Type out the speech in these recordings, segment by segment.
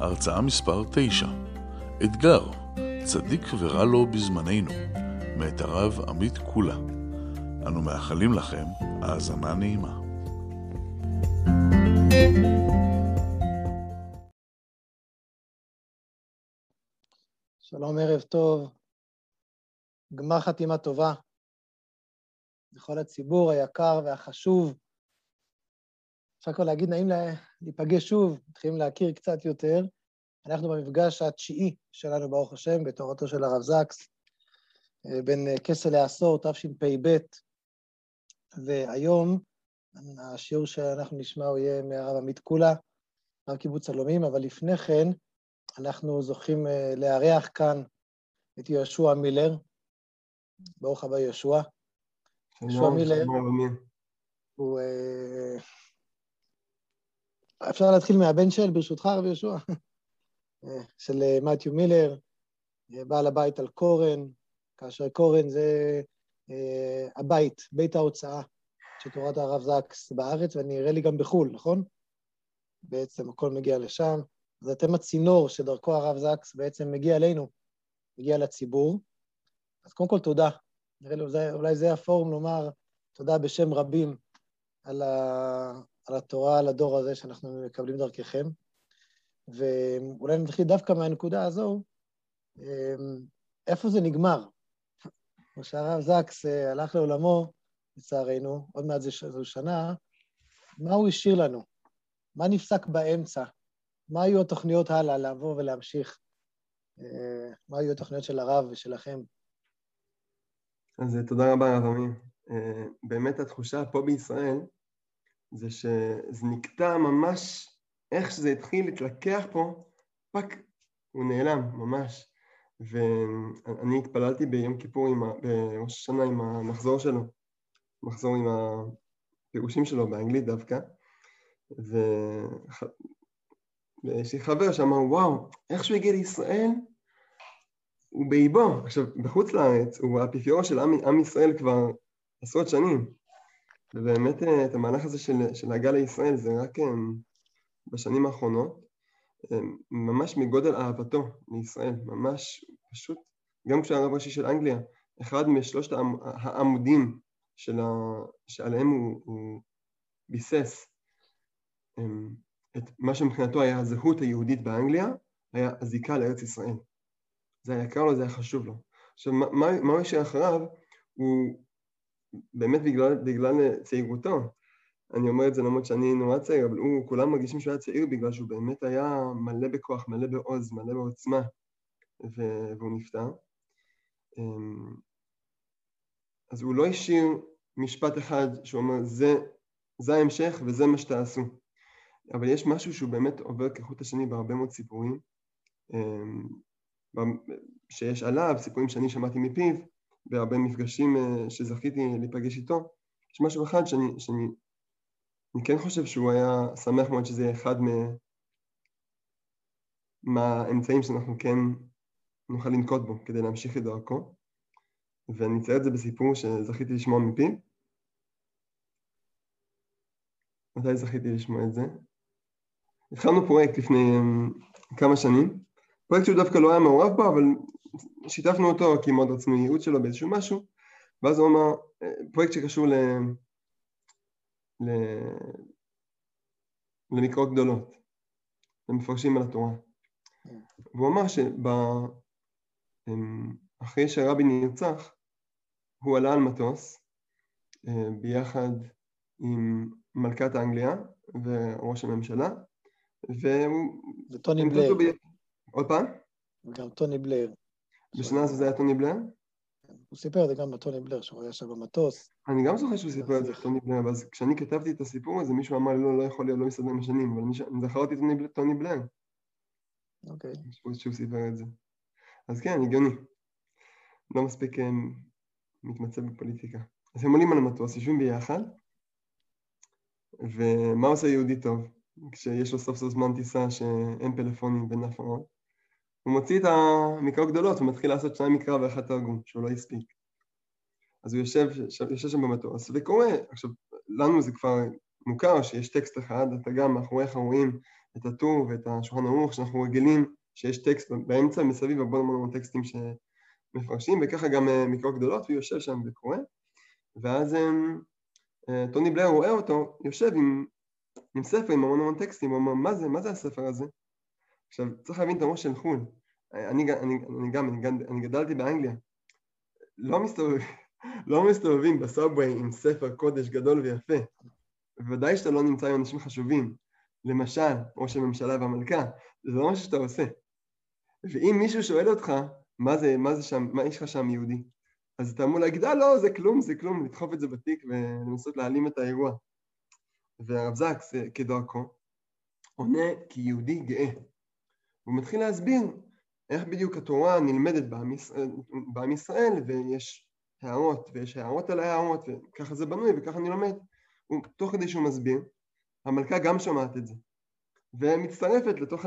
הרצאה מספר 9, אתגר, צדיק ורע לו בזמננו, מאת הרב עמית קולה. אנו מאחלים לכם האזנה נעימה. שלום, ערב טוב. גמר חתימה טובה לכל הציבור היקר והחשוב. אפשר כבר להגיד, נעים להיפגש שוב, מתחילים להכיר קצת יותר. אנחנו במפגש התשיעי שלנו, ברוך השם, בתורתו של הרב זקס, אה, בין אה, כסה לעשור, תשפ"ב, והיום השיעור שאנחנו נשמע הוא יהיה מהרב עמית קולה, רב קיבוץ שלומים, אבל לפני כן אנחנו זוכים אה, לארח כאן את יהושע מילר. ברוך הבא יהושע. יהושע מילר הוא... אפשר להתחיל מהבן של, ברשותך, רבי יהושע? של אה, מתיו מילר, אה, בעל הבית על קורן, כאשר קורן זה אה, הבית, בית ההוצאה של תורת הרב זקס בארץ, ונראה לי גם בחו"ל, נכון? בעצם הכל מגיע לשם. אז אתם הצינור שדרכו הרב זקס בעצם מגיע אלינו, מגיע לציבור. אז קודם כל תודה. נראה לי, אולי, זה הפורום לומר תודה בשם רבים על, על התורה, על הדור הזה שאנחנו מקבלים דרככם. ואולי נתחיל דווקא מהנקודה הזו, אמ, איפה זה נגמר? כמו שהרב זקס אה, הלך לעולמו, לצערנו, עוד מעט זו שנה, מה הוא השאיר לנו? מה נפסק באמצע? מה היו התוכניות הלאה לבוא ולהמשיך? אה, מה היו התוכניות של הרב ושלכם? אז אה, תודה רבה, הרב עמי. באמת התחושה פה בישראל זה שזה נקטע ממש איך שזה התחיל להתלקח פה, פאק, הוא נעלם, ממש. ואני התפללתי ביום כיפור, עם ה... בראש השנה עם המחזור שלו, מחזור עם הפירושים שלו באנגלית דווקא, ויש לי חבר שאמר, וואו, איך שהוא הגיע לישראל, הוא באיבו. עכשיו, בחוץ לארץ, הוא האפיפיור של עם, עם ישראל כבר עשרות שנים, ובאמת אה, את המהלך הזה של, של הגל לישראל זה רק אה, בשנים האחרונות, אה, ממש מגודל אהבתו לישראל, ממש פשוט, גם כשהיה רב ראשי של אנגליה, אחד משלושת העמודים של ה... שעליהם הוא, הוא ביסס את מה שמבחינתו היה הזהות היהודית באנגליה, היה הזיקה לארץ ישראל. זה היה יקר לו, זה היה חשוב לו. עכשיו, מה, מה הוא השאיר אחריו? הוא באמת בגלל, בגלל צעירותו, אני אומר את זה למרות שאני נורא צעיר, אבל הוא, כולם מרגישים שהוא היה צעיר בגלל שהוא באמת היה מלא בכוח, מלא בעוז, מלא בעוצמה, ו- והוא נפטר. אמ, אז הוא לא השאיר משפט אחד שהוא אומר, זה, זה ההמשך וזה מה שתעשו. אבל יש משהו שהוא באמת עובר כחוט השני בהרבה מאוד סיפורים, אמ, שיש עליו, סיפורים שאני שמעתי מפיו, בהרבה מפגשים אה, שזכיתי להיפגש איתו. יש משהו אחד שאני, שאני אני כן חושב שהוא היה שמח מאוד שזה יהיה אחד מהאמצעים שאנחנו כן נוכל לנקוט בו כדי להמשיך את דרכו ואני אצייר את זה בסיפור שזכיתי לשמוע מפיו מתי זכיתי לשמוע את זה? התחלנו פרויקט לפני um, כמה שנים פרויקט שהוא דווקא לא היה מעורב בו אבל שיתפנו אותו כי מאוד רצינו ייעוד שלו באיזשהו משהו ואז הוא אמר, אה, פרויקט שקשור ל... למקרות גדולות, למפרשים על התורה. והוא אמר שאחרי שהרבי נרצח, הוא עלה על מטוס אה, ביחד עם מלכת אנגליה וראש הממשלה, והוא... וטוני בלר. ב... עוד פעם? וגם טוני בלר. בשנה הזו זה היה טוני בלר? הוא סיפר את זה גם בטוני בלר, שהוא היה שם במטוס. אני גם זוכר שהוא סיפר את זה טוני בלר, ואז כשאני כתבתי את הסיפור הזה, מישהו אמר לי, לא, לא יכול להיות, לא מסתדר עם השנים, אבל אני זכרתי טוני בלר. אוקיי. שהוא סיפר את זה. אז כן, הגיוני. לא מספיק אה, מתמצא בפוליטיקה. אז הם עולים על המטוס, יושבים ביחד, ומה עושה יהודי טוב? כשיש לו סוף סוף זמן טיסה שאין פלאפונים ואין הפרעות, הוא מוציא את המקרא הגדולות ומתחיל לעשות שניים מקרא ואחד תרגום, שהוא לא הספיק. אז הוא יושב, יושב שם במטוס וקורא. עכשיו, לנו זה כבר מוכר שיש טקסט אחד, אתה גם מאחוריך רואים את הטור ואת השולחן ערוך, שאנחנו רגילים שיש טקסט באמצע, מסביב המון המון טקסטים שמפרשים, וככה גם אה, מקרא גדולות, והוא יושב שם וקורא. ואז אה, אה, טוני בלר רואה אותו, יושב עם, עם ספר עם המון המון טקסטים, הוא אומר, מה זה, מה זה הספר הזה? עכשיו, צריך להבין את הראש של חו"ל. אני, אני, אני גם, אני, אני גדלתי באנגליה. לא, מסתובב, לא מסתובבים בסאבווי עם ספר קודש גדול ויפה. בוודאי שאתה לא נמצא עם אנשים חשובים. למשל, ראש הממשלה והמלכה, זה לא מה שאתה עושה. ואם מישהו שואל אותך, מה זה, מה זה שם, מה יש לך שם יהודי? אז אתה אמור להגיד, אה לא, זה כלום, זה כלום, לדחוף את זה בתיק ולנסות להעלים את האירוע. והרב זקס, כדרכו, עונה כיהודי גאה. הוא מתחיל להסביר איך בדיוק התורה נלמדת בעם ישראל, ויש הערות, ויש הערות על הערות, וככה זה בנוי וככה אני לומד. תוך כדי שהוא מסביר, המלכה גם שומעת את זה, ומצטרפת לתוך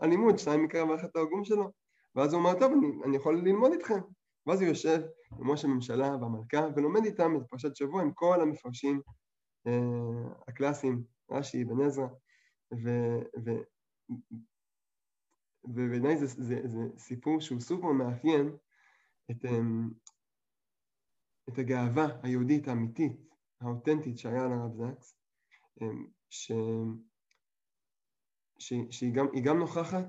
הלימוד, שניים מקרא ואחת תרגום שלו, ואז הוא אומר, טוב, אני, אני יכול ללמוד איתכם. ואז הוא יושב עם ראש הממשלה והמלכה ולומד איתם את פרשת שבוע עם כל המפרשים אה, הקלאסיים, רש"י, בן עזרא, ובעיניי זה, זה, זה סיפור שהוא סופר מאפיין את, אה, את הגאווה היהודית האמיתית, האותנטית שהיה על הרב זקס, אה, ש... ש... שהיא גם, גם נוכחת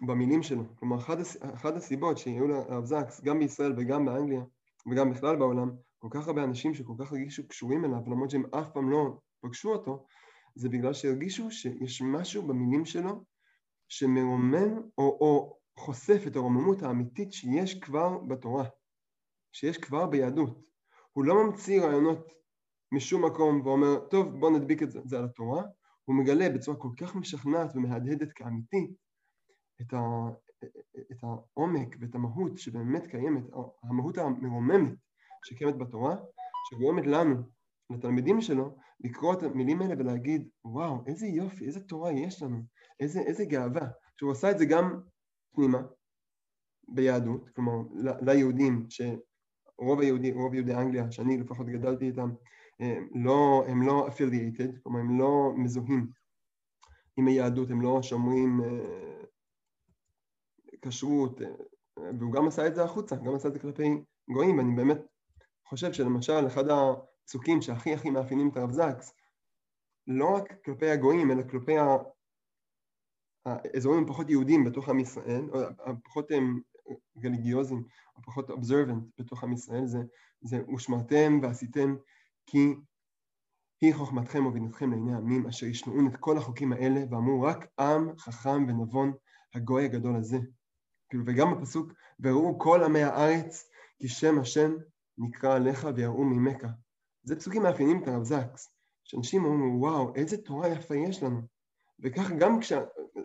במילים שלו. כלומר. אחת הסיבות שהיו לרב זקס, גם בישראל וגם באנגליה, וגם בכלל בעולם, כל כך הרבה אנשים שכל כך הרגישו קשורים אליו, למרות שהם אף פעם לא פגשו אותו, זה בגלל שהרגישו שיש משהו במילים שלו שמרומם או, או חושף את הרוממות האמיתית שיש כבר בתורה, שיש כבר ביהדות. הוא לא ממציא רעיונות משום מקום ואומר, טוב, בוא נדביק את זה, זה על התורה, הוא מגלה בצורה כל כך משכנעת ומהדהדת כאמיתית את, ה, את העומק ואת המהות שבאמת קיימת, המהות המרוממת שקיימת בתורה, שגורמת לנו, לתלמידים שלו, לקרוא את המילים האלה ולהגיד, וואו, איזה יופי, איזה תורה יש לנו, איזה, איזה גאווה. שהוא עשה את זה גם פנימה, ביהדות, כלומר ליהודים, שרוב היהודי, רוב יהודי אנגליה, שאני לפחות גדלתי איתם, לא, הם לא affiliated, כלומר הם לא מזוהים עם היהדות, הם לא שומרים אה, כשרות, אה, והוא גם עשה את זה החוצה, גם עשה את זה כלפי גויים, ואני באמת חושב שלמשל אחד הפסוקים שהכי הכי מאפיינים את הרב זקס, לא רק כלפי הגויים, אלא כלפי האזורים הפחות יהודים בתוך עם ישראל, או הפחות הם גליגיוזים, הפחות אובזרבנט בתוך עם ישראל, זה, זה ושמרתם ועשיתם כי היא חוכמתכם ובינתכם לעיני עמים אשר ישמעון את כל החוקים האלה ואמרו רק עם חכם ונבון הגוי הגדול הזה. כאילו, וגם בפסוק וראו כל עמי הארץ כי שם השם נקרא עליך ויראו ממך. זה פסוקים מאפיינים את הרב זקס, שאנשים אומרים וואו איזה תורה יפה יש לנו. וכך גם כש...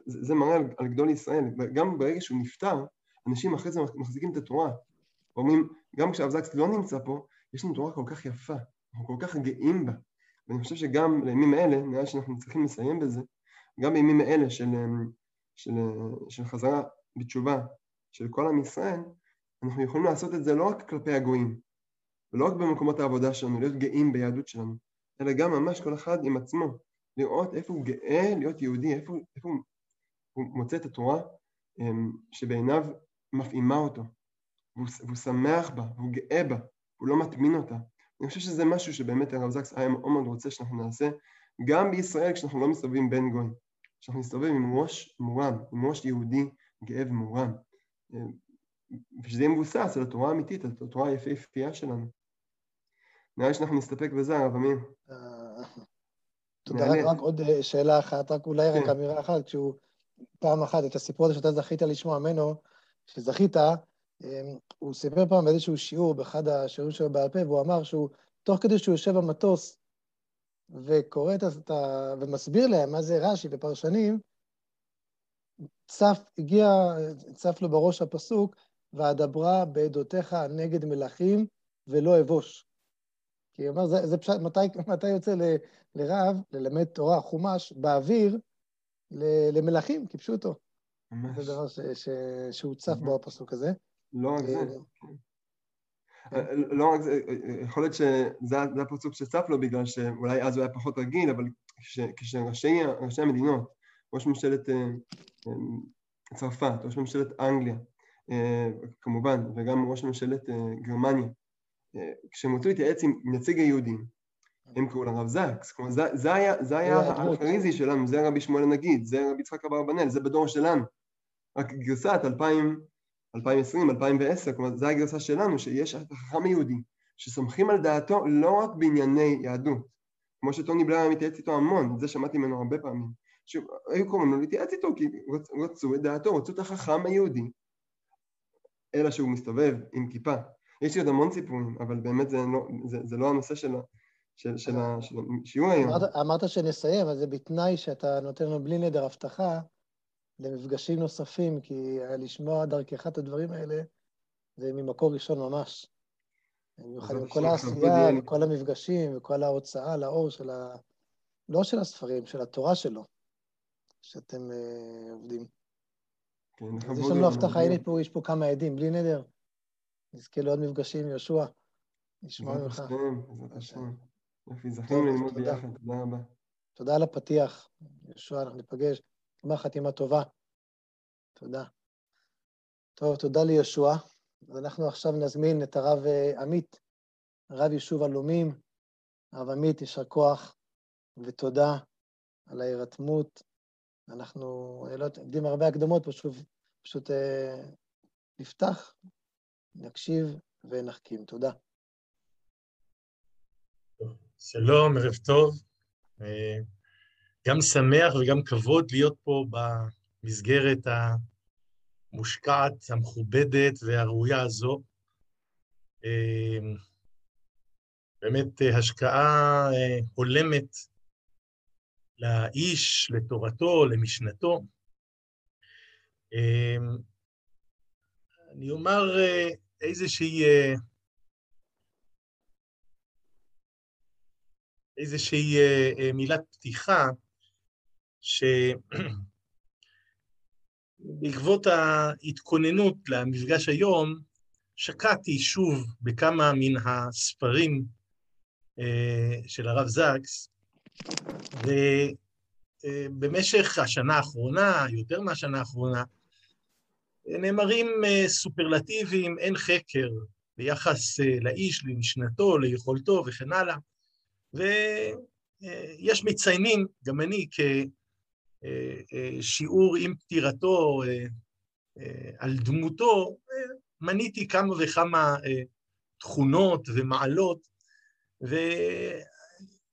זה מראה על, גדול ישראל, גם ברגע שהוא נפטר, אנשים אחרי זה מחזיקים את התורה. אומרים, גם כשהרב זקס לא נמצא פה, יש לנו תורה כל כך יפה, אנחנו כל כך גאים בה. ואני חושב שגם לימים האלה, נראה שאנחנו צריכים לסיים בזה, גם בימים האלה של, של, של חזרה בתשובה של כל עם ישראל, אנחנו יכולים לעשות את זה לא רק כלפי הגויים, ולא רק במקומות העבודה שלנו, להיות גאים ביהדות שלנו, אלא גם ממש כל אחד עם עצמו, לראות איפה הוא גאה להיות יהודי, איפה, איפה הוא, הוא מוצא את התורה אמ, שבעיניו מפעימה אותו, והוא, והוא שמח בה, והוא גאה בה, הוא לא מטמין אותה, אני חושב שזה משהו שבאמת הרב זקס היה מאוד מאוד רוצה שאנחנו נעשה גם בישראל כשאנחנו לא מסתובבים בין גויים, שאנחנו נסתובב עם ראש מורם, עם ראש יהודי גאה ומורם, ושזה יהיה מבוסס על התורה האמיתית, על התורה היפהפייה שלנו. נראה לי שאנחנו נסתפק בזה, הרב אמיר. תודה, רק עוד אה, שאלה אחת, רק אולי רק כן. אמירה אחת, כשהוא פעם אחת, את הסיפור הזה שאתה זכית לשמוע ממנו, שזכית, אמ, הוא סיפר פעם באיזשהו שיעור, באחד השיעורים שלו בעל פה, והוא אמר שהוא, תוך כדי שהוא יושב במטוס וקורא את ה... ומסביר להם מה זה רש"י ופרשנים, צף, הגיע, צף לו בראש הפסוק, ואדברה בעדותיך נגד מלכים ולא אבוש. כי הוא אומר, זה, זה פשוט, מתי, מתי יוצא ל, לרב ללמד תורה, חומש, באוויר, ל, למלכים, כפשוטו. ממש. זה דבר ש, ש, שהוצף בו הפסוק הזה. לא רק זה. כן. אה, לא רק זה, אה, אה, יכול להיות שזה הפסוק שצף לו בגלל שאולי אז הוא היה פחות רגיל, אבל כשראשי המדינות, ראש ממשלת צרפת, ראש ממשלת אנגליה, כמובן, וגם ראש ממשלת גרמניה, כשהם רצו להתייעץ עם נציג היהודים, הם קראו לרב זקס, כלומר זה, זה היה, זה היה הארכריזי שלנו, זה רבי שמואל הנגיד, זה רבי יצחק אברבנאל, זה בדור שלנו. רק גרסת 2000 2020, 2010, כלומר זו הגרסה שלנו, שיש חכם יהודי שסומכים על דעתו לא רק בענייני יהדות, כמו שטוני בלר מתייעץ איתו המון, זה שמעתי ממנו הרבה פעמים, שהיו קוראים לו להתייעץ איתו כי רצו את דעתו, רצו את החכם היהודי, אלא שהוא מסתובב עם כיפה. יש לי עוד המון סיפורים, אבל באמת זה לא, זה, זה לא הנושא של, של, של, של השיעור היום. אמרת, אמרת שנסיים, אז זה בתנאי שאתה נותן לו בלי נדר הבטחה למפגשים נוספים, כי לשמוע דרכך את הדברים האלה, זה ממקור ראשון ממש. במיוחד עם כל העשייה, וכל המפגשים, וכל ההוצאה לאור של ה... לא של הספרים, של התורה שלו, שאתם uh, עובדים. כן, אז יש לנו הבטחה, הנה פה, יש פה כמה עדים, בלי נדר. נזכה לעוד מפגשים, יהושע. נשמע ממך. בעזרת השם. יופי, זכינו ללמוד ביחד, תודה רבה. תודה על הפתיח. יהושע, אנחנו ניפגש. גמר חתימה טובה. תודה. טוב, תודה לישוע. אז אנחנו עכשיו נזמין את הרב אה, עמית, רב יישוב עלומים. הרב עמית, יישר כוח ותודה על ההירתמות. אנחנו אה, לא יודעים הרבה הקדמות, פשוט, פשוט אה, נפתח, נקשיב ונחכים. תודה. שלום, ערב טוב. אה, גם שמח וגם כבוד להיות פה במסגרת המושקעת, המכובדת והראויה הזו. אמ, באמת אה, השקעה אה, הולמת לאיש, לתורתו, למשנתו. אני אומר אה, איזושהי איזושהי מילת פתיחה שבעקבות ההתכוננות למפגש היום, שקעתי שוב בכמה מן הספרים אה, של הרב זקס, ובמשך השנה האחרונה, יותר מהשנה האחרונה, נאמרים אה, סופרלטיביים, אין חקר ביחס אה, לאיש, למשנתו, ליכולתו וכן הלאה. ויש מציינים, גם אני, כ... אה, אה, שיעור עם פטירתו אה, על דמותו, מניתי כמה וכמה תכונות ומעלות,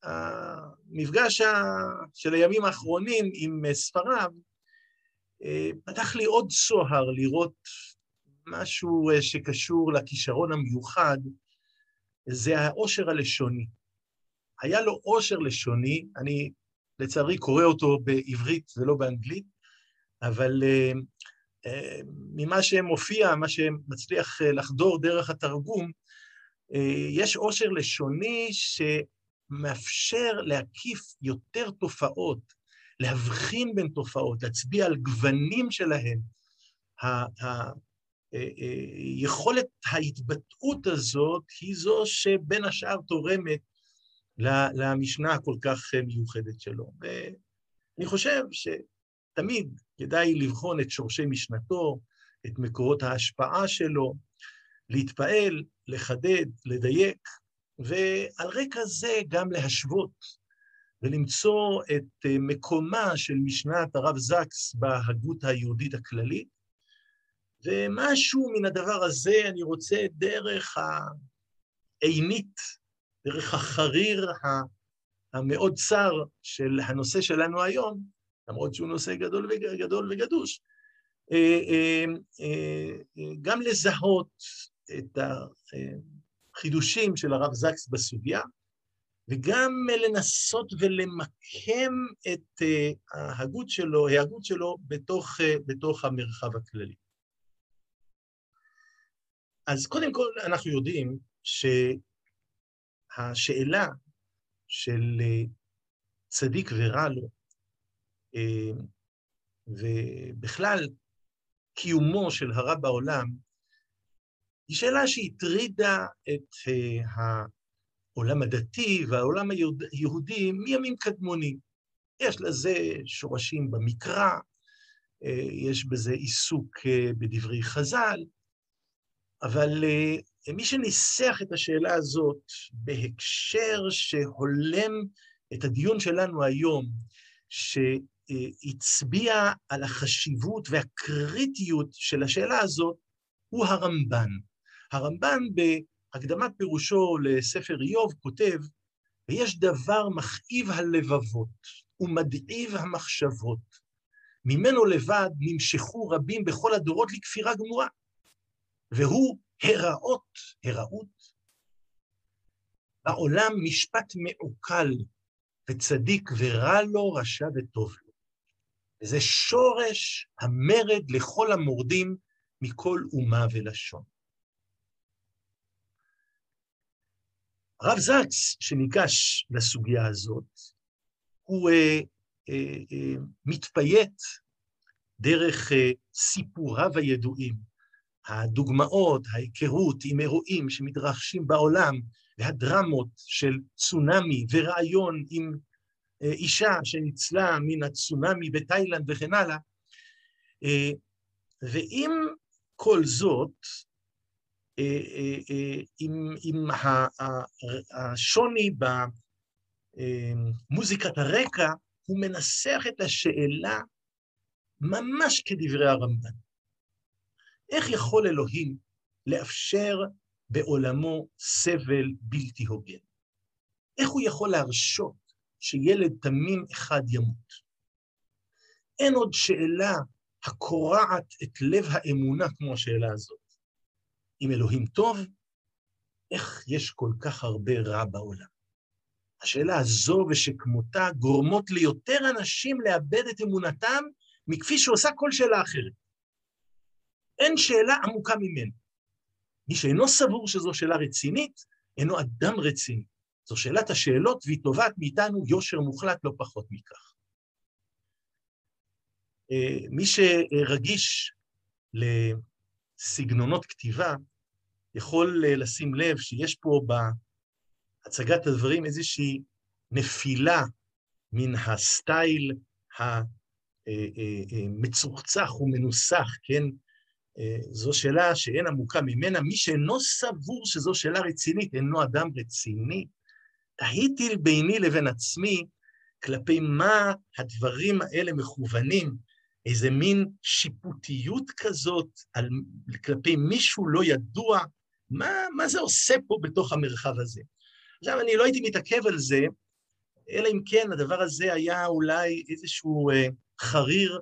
והמפגש של הימים האחרונים עם ספריו פתח לי עוד צוהר לראות משהו שקשור לכישרון המיוחד, זה העושר הלשוני. היה לו עושר לשוני, אני לצערי קורא אותו בעברית ולא באנגלית, אבל uh, uh, ממה שמופיע, מה שמצליח לחדור דרך התרגום, uh, יש עושר לשוני שמאפשר להקיף יותר תופעות, להבחין בין תופעות, להצביע על גוונים שלהן. יכולת ההתבטאות הזאת היא זו שבין השאר תורמת למשנה הכל כך אה, מיוחדת שלו. ואני חושב שתמיד כדאי לבחון את שורשי משנתו, את מקורות ההשפעה שלו, להתפעל, לחדד, לדייק, ועל רקע זה גם להשוות ולמצוא את אה, מקומה של משנת הרב זקס בהגות היהודית הכללית. ומשהו מן הדבר הזה אני רוצה דרך העינית דרך החריר המאוד צר של הנושא שלנו היום, למרות שהוא נושא גדול, וגדול וגדוש, אה, אה, גם לזהות את החידושים של הרב זקס בסוגיה, וגם לנסות ולמקם את ההגות שלו, ההגות שלו בתוך, בתוך המרחב הכללי. אז קודם כל אנחנו יודעים שהשאלה של צדיק ורע לו, ובכלל קיומו של הרע בעולם, היא שאלה שהטרידה את העולם הדתי והעולם היהודי מימים קדמונים. יש לזה שורשים במקרא, יש בזה עיסוק בדברי חז"ל, אבל מי שניסח את השאלה הזאת בהקשר שהולם את הדיון שלנו היום, שהצביע על החשיבות והקריטיות של השאלה הזאת, הוא הרמב"ן. הרמב"ן בהקדמת פירושו לספר איוב כותב, ויש דבר מכאיב הלבבות ומדאיב המחשבות. ממנו לבד נמשכו רבים בכל הדורות לכפירה גמורה, והוא הראות, הראות. בעולם משפט מעוקל, וצדיק ורע לו, רשע וטוב לו. וזה שורש המרד לכל המורדים מכל אומה ולשון. הרב זקס, שניגש לסוגיה הזאת, הוא אה, אה, אה, מתפייט דרך אה, סיפוריו הידועים, הדוגמאות, ההיכרות עם אירועים שמתרחשים בעולם, והדרמות של צונאמי ורעיון עם אה, אישה שניצלה מן הצונאמי בתאילנד וכן הלאה. אה, ועם כל זאת, עם, עם השוני במוזיקת הרקע, הוא מנסח את השאלה ממש כדברי הרמב"ן. איך יכול אלוהים לאפשר בעולמו סבל בלתי הוגן? איך הוא יכול להרשות שילד תמים אחד ימות? אין עוד שאלה הקורעת את לב האמונה כמו השאלה הזאת. אם אלוהים טוב, איך יש כל כך הרבה רע בעולם? השאלה הזו ושכמותה גורמות ליותר אנשים לאבד את אמונתם מכפי שעושה כל שאלה אחרת. אין שאלה עמוקה ממנו. מי שאינו סבור שזו שאלה רצינית, אינו אדם רציני. זו שאלת השאלות, והיא תובעת מאיתנו יושר מוחלט לא פחות מכך. אה, מי שרגיש לסגנונות כתיבה, יכול אה, לשים לב שיש פה בהצגת הדברים איזושהי נפילה מן הסטייל המצוחצח אה, ומנוסח, כן? זו שאלה שאין עמוקה ממנה. מי שאינו סבור שזו שאלה רצינית, אינו אדם רציני. תהיתי ביני לבין עצמי כלפי מה הדברים האלה מכוונים, איזה מין שיפוטיות כזאת על, כלפי מישהו לא ידוע, מה, מה זה עושה פה בתוך המרחב הזה? עכשיו, אני לא הייתי מתעכב על זה, אלא אם כן הדבר הזה היה אולי איזשהו אה, חריר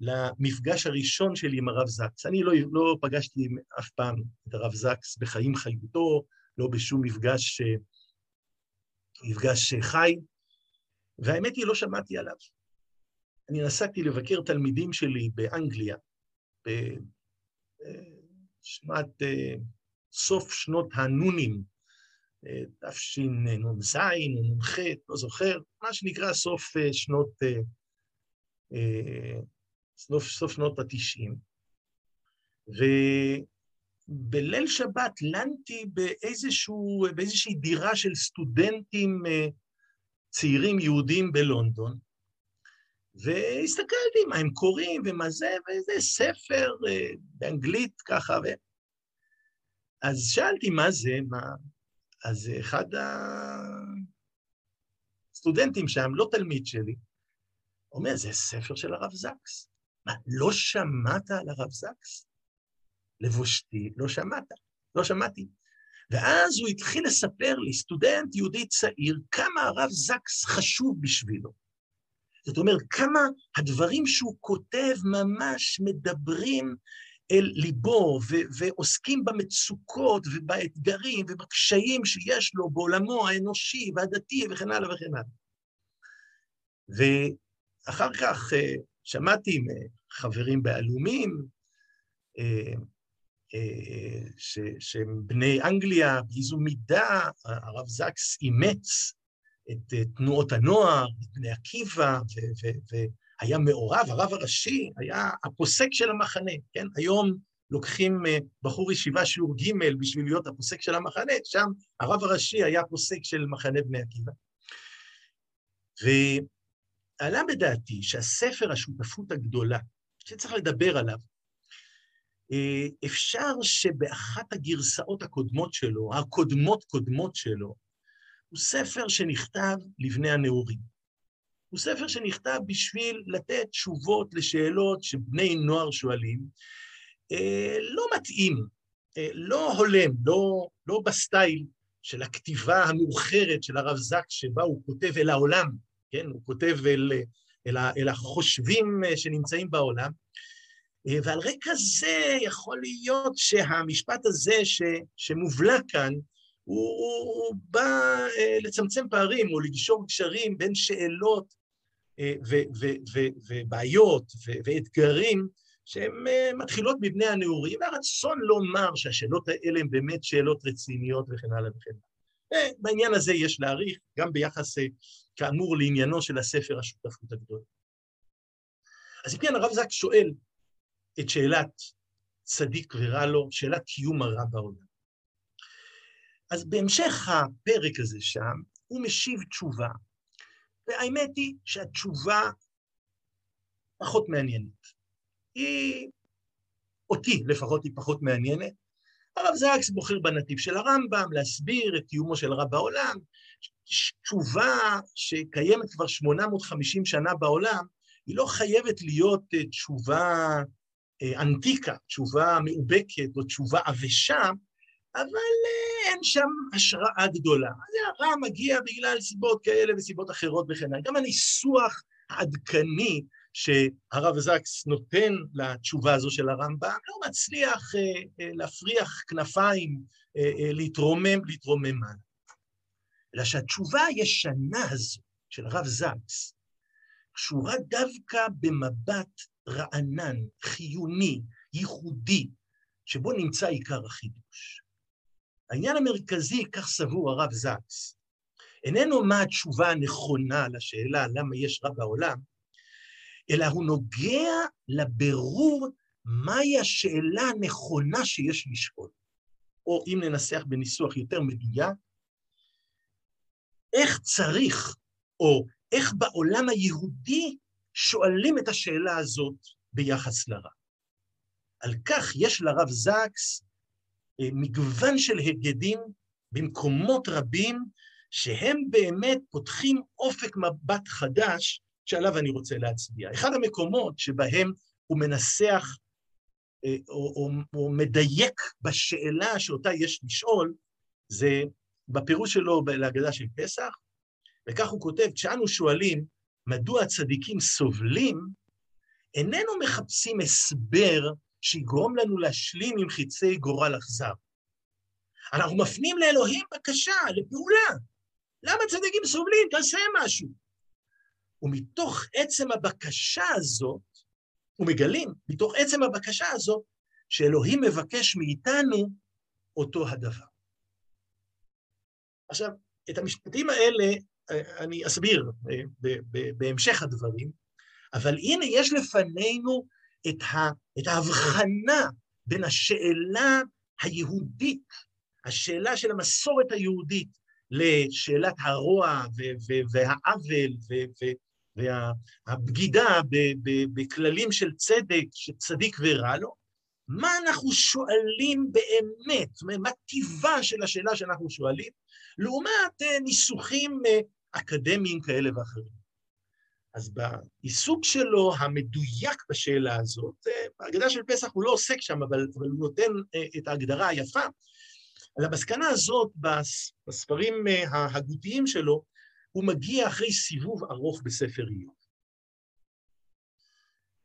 למפגש הראשון שלי עם הרב זקס. אני לא, לא פגשתי אף פעם את הרב זקס בחיים חיותו, לא בשום מפגש, מפגש חי, והאמת היא, לא שמעתי עליו. אני נסעתי לבקר תלמידים שלי באנגליה, בשנת, סוף שנות הנונים, תשנ"ז או נ"ח, לא זוכר, מה שנקרא סוף שנות סוף, סוף שנות התשעים, ובליל שבת לנתי באיזשהו, באיזושהי דירה של סטודנטים אה, צעירים יהודים בלונדון, והסתכלתי מה הם קוראים ומה זה, ואיזה ספר אה, באנגלית ככה, ו... אז שאלתי מה זה, מה... אז אחד הסטודנטים שם, לא תלמיד שלי, אומר, זה ספר של הרב זקס. מה, לא שמעת על הרב זקס? לבושתי, לא שמעת, לא שמעתי. ואז הוא התחיל לספר לי, סטודנט יהודי צעיר, כמה הרב זקס חשוב בשבילו. זאת אומרת, כמה הדברים שהוא כותב ממש מדברים אל ליבו ו- ועוסקים במצוקות ובאתגרים ובקשיים שיש לו בעולמו האנושי והדתי וכן הלאה וכן הלאה. ואחר כך אה, שמעתי מחברים בעלומים, אה, אה, שהם בני אנגליה, באיזו מידה הרב זקס אימץ את תנועות הנוער, את בני עקיבא, והיה מעורב, הרב הראשי היה הפוסק של המחנה, כן? היום לוקחים בחור ישיבה שיעור ג' בשביל להיות הפוסק של המחנה, שם הרב הראשי היה פוסק של מחנה בני עקיבא. ועלה בדעתי שהספר השותפות הגדולה, שצריך לדבר עליו, אה, אפשר שבאחת הגרסאות הקודמות שלו, הקודמות קודמות שלו, הוא ספר שנכתב לבני הנעורים. הוא ספר שנכתב בשביל לתת תשובות לשאלות שבני נוער שואלים. אה, לא מתאים, אה, לא הולם, לא, לא בסטייל של הכתיבה המאוחרת של הרב זק, שבה הוא כותב אל העולם, כן? הוא כותב אל, אל, אל החושבים שנמצאים בעולם, אה, ועל רקע זה יכול להיות שהמשפט הזה ש, שמובלע כאן, הוא, הוא, הוא בא אה, לצמצם פערים או לגשור קשרים בין שאלות אה, ו, ו, ו, ובעיות ו, ואתגרים שהן מתחילות מבני הנעורים, והרצון לומר שהשאלות האלה הן באמת שאלות רציניות וכן הלאה וכן הלאה. בעניין הזה יש להעריך, גם ביחס, כאמור, לעניינו של הספר השותפות הגדולה. אז אם כן, הרב זק שואל, את שאלת צדיק ורע לו, שאלת קיום הרע בעולם. אז בהמשך הפרק הזה שם, הוא משיב תשובה, והאמת היא שהתשובה פחות מעניינת. היא, אותי לפחות היא פחות מעניינת. הרב זקס בוחר בנתיב של הרמב"ם להסביר את קיומו של הרע בעולם, תשובה שקיימת כבר 850 שנה בעולם, היא לא חייבת להיות תשובה אה, אנטיקה, תשובה מאובקת או תשובה עבשה, אבל אה, אין שם השראה גדולה. הרע מגיע בגלל סיבות כאלה וסיבות אחרות וכן הלאה. גם הניסוח העדכני שהרב זקס נותן לתשובה הזו של הרמב"ם, לא מצליח אה, להפריח כנפיים, להתרומם, להתרומם מעלה. אלא שהתשובה הישנה הזו של הרב זקס קשורה דווקא במבט רענן, חיוני, ייחודי, שבו נמצא עיקר החידוש. העניין המרכזי, כך סבור הרב זקס, איננו מה התשובה הנכונה לשאלה למה יש רע בעולם, אלא הוא נוגע לבירור מהי השאלה הנכונה שיש לשאול. או אם ננסח בניסוח יותר מדויק, איך צריך, או איך בעולם היהודי שואלים את השאלה הזאת ביחס לרע. על כך יש לרב זקס מגוון של היגדים במקומות רבים, שהם באמת פותחים אופק מבט חדש שעליו אני רוצה להצביע. אחד המקומות שבהם הוא מנסח אה, או, או, או מדייק בשאלה שאותה יש לשאול, זה בפירוש שלו להגדה של פסח, וכך הוא כותב, כשאנו שואלים מדוע הצדיקים סובלים, איננו מחפשים הסבר שיגרום לנו להשלים עם חיצי גורל אכזר. אנחנו מפנים לאלוהים בקשה, לפעולה. למה צדיקים סובלים? תעשה משהו. ומתוך עצם הבקשה הזאת, ומגלים, מתוך עצם הבקשה הזאת, שאלוהים מבקש מאיתנו אותו הדבר. עכשיו, את המשפטים האלה אני אסביר אה, בהמשך הדברים, אבל הנה יש לפנינו את, ה, את ההבחנה בין השאלה היהודית, השאלה של המסורת היהודית, לשאלת הרוע והעוול והבגידה בכללים של צדק, שצדיק ורע לו, מה אנחנו שואלים באמת, מה טיבה של השאלה שאנחנו שואלים, לעומת אה, ניסוחים אה, אקדמיים כאלה ואחרים. אז בעיסוק שלו המדויק בשאלה הזאת, אה, בהגדה של פסח הוא לא עוסק שם, אבל, אבל הוא נותן את ההגדרה היפה. על המסקנה הזאת, בספרים ההגותיים שלו, הוא מגיע אחרי סיבוב ארוך בספר איוב.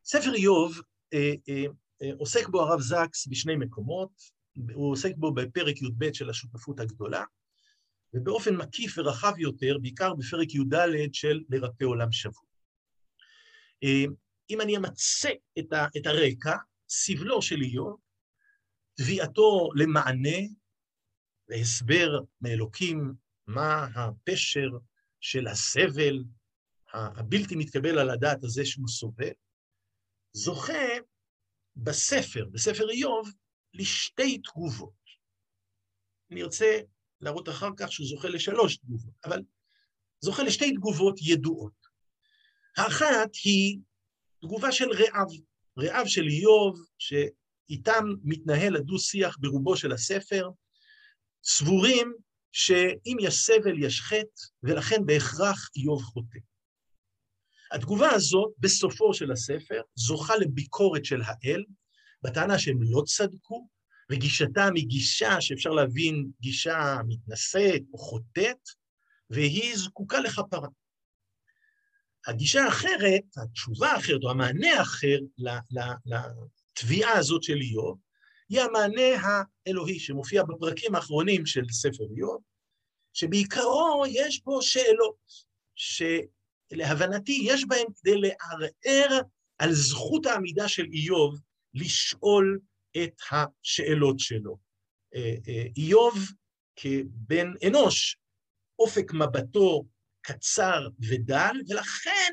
ספר איוב עוסק בו הרב זקס בשני מקומות, הוא עוסק בו בפרק י"ב של השותפות הגדולה, ובאופן מקיף ורחב יותר, בעיקר בפרק י"ד של לרפא עולם שבוע. אם אני אמצה את הרקע, סבלו של איוב, תביעתו למענה והסבר מאלוקים מה הפשר של הסבל הבלתי מתקבל על הדעת הזה שהוא סובל, זוכה בספר, בספר איוב, לשתי תגובות. אני רוצה להראות אחר כך שהוא זוכה לשלוש תגובות, אבל זוכה לשתי תגובות ידועות. האחת היא תגובה של רעב, רעב של איוב, שאיתם מתנהל הדו-שיח ברובו של הספר, סבורים שאם יש סבל יש חטא, ולכן בהכרח איוב חוטא. התגובה הזאת, בסופו של הספר, זוכה לביקורת של האל, בטענה שהם לא צדקו, וגישתם היא גישה שאפשר להבין גישה מתנשאת או חוטאת, והיא זקוקה לכפרה. הגישה האחרת, התשובה האחרת, או המענה האחר לתביעה הזאת של איוב, היא המענה האלוהי שמופיע בפרקים האחרונים של ספר איוב, שבעיקרו יש בו שאלות, שלהבנתי יש בהן כדי לערער על זכות העמידה של איוב לשאול את השאלות שלו. אה, אה, איוב כבן אנוש, אופק מבטו קצר ודל, ולכן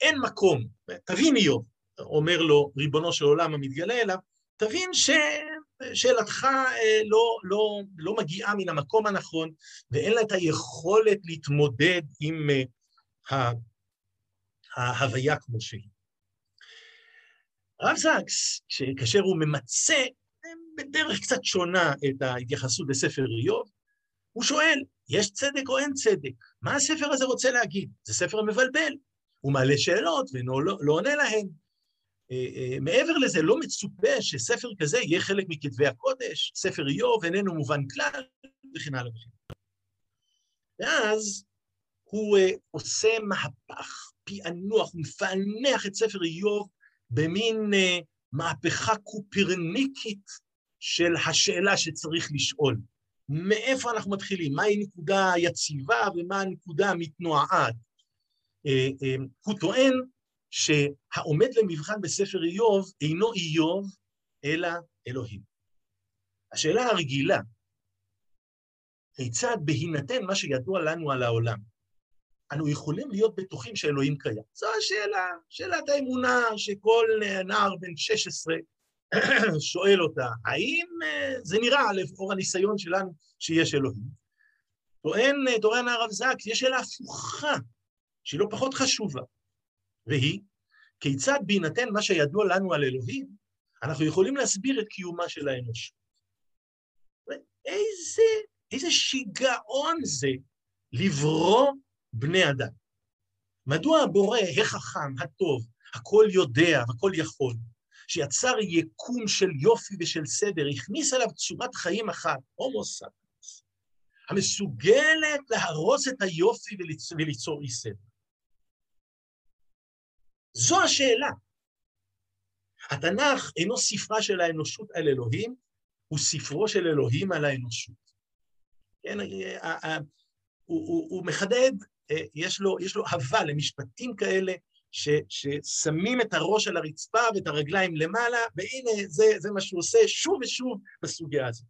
אין מקום. תבין איוב, אומר לו ריבונו של עולם המתגלה אליו, תבין ששאלתך אה, לא, לא, לא מגיעה מן המקום הנכון, ואין לה את היכולת להתמודד עם ההוויה כמו שהיא. הרב זקס, כאשר הוא ממצה בדרך קצת שונה את ההתייחסות לספר איוב, הוא שואל, יש צדק או אין צדק? מה הספר הזה רוצה להגיד? זה ספר מבלבל. הוא מעלה שאלות ואינו לא, לא עונה להן. אה, אה, מעבר לזה, לא מצופה שספר כזה יהיה חלק מכתבי הקודש, ספר איוב איננו מובן כלל, וכן הלאה וכן הלאה. ואז הוא אה, עושה מהפך, פענוח, מפענח את ספר איוב במין מהפכה קופרניקית של השאלה שצריך לשאול. מאיפה אנחנו מתחילים? מהי נקודה יציבה ומה הנקודה המתנועעת? הוא טוען שהעומד למבחן בספר איוב אינו איוב, אלא אלוהים. השאלה הרגילה, כיצד בהינתן מה שידוע לנו על העולם, אנו יכולים להיות בטוחים שאלוהים קיים? זו השאלה, שאלת האמונה שכל נער בן 16 שואל אותה, האם אה, זה נראה, לאור הניסיון שלנו, שיש אלוהים? טוען, טוען הרב זקס, יש שאלה הפוכה, שהיא לא פחות חשובה. והיא, כיצד בהינתן מה שידוע לנו על אלוהים, אנחנו יכולים להסביר את קיומה של האנושות. איזה, איזה שיגעון זה לברוא בני אדם. מדוע הבורא, החכם, הטוב, הכל יודע והכל יכול, שיצר יקום של יופי ושל סדר, הכניס עליו צורת חיים אחת, הומו סאפנס, המסוגלת להרוס את היופי וליצור אי סדר. זו השאלה. התנ"ך אינו ספרה של האנושות על אלוהים, הוא ספרו של אלוהים על האנושות. כן, אה, אה, אה, הוא, הוא, הוא מחדד, יש לו, יש לו הבא למשפטים כאלה, ש, ששמים את הראש על הרצפה ואת הרגליים למעלה, והנה זה, זה מה שהוא עושה שוב ושוב בסוגיה הזאת.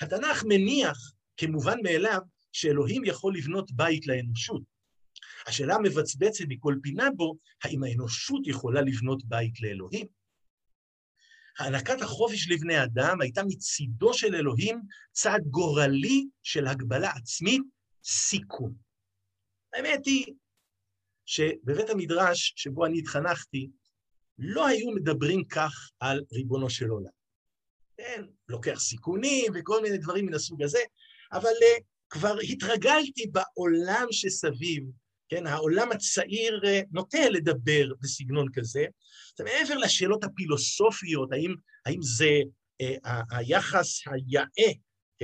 התנ"ך מניח, כמובן מאליו, שאלוהים יכול לבנות בית לאנושות. השאלה המבצבצת מכל פינה בו, האם האנושות יכולה לבנות בית לאלוהים? הענקת החופש לבני אדם הייתה מצידו של אלוהים צעד גורלי של הגבלה עצמית, סיכון. האמת היא שבבית המדרש שבו אני התחנכתי, לא היו מדברים כך על ריבונו של עולם. כן, לוקח סיכונים וכל מיני דברים מן הסוג הזה, אבל uh, כבר התרגלתי בעולם שסביב כן, העולם הצעיר אה, נוטה לדבר בסגנון כזה. זה מעבר לשאלות הפילוסופיות, האם, האם זה אה, היחס היאה,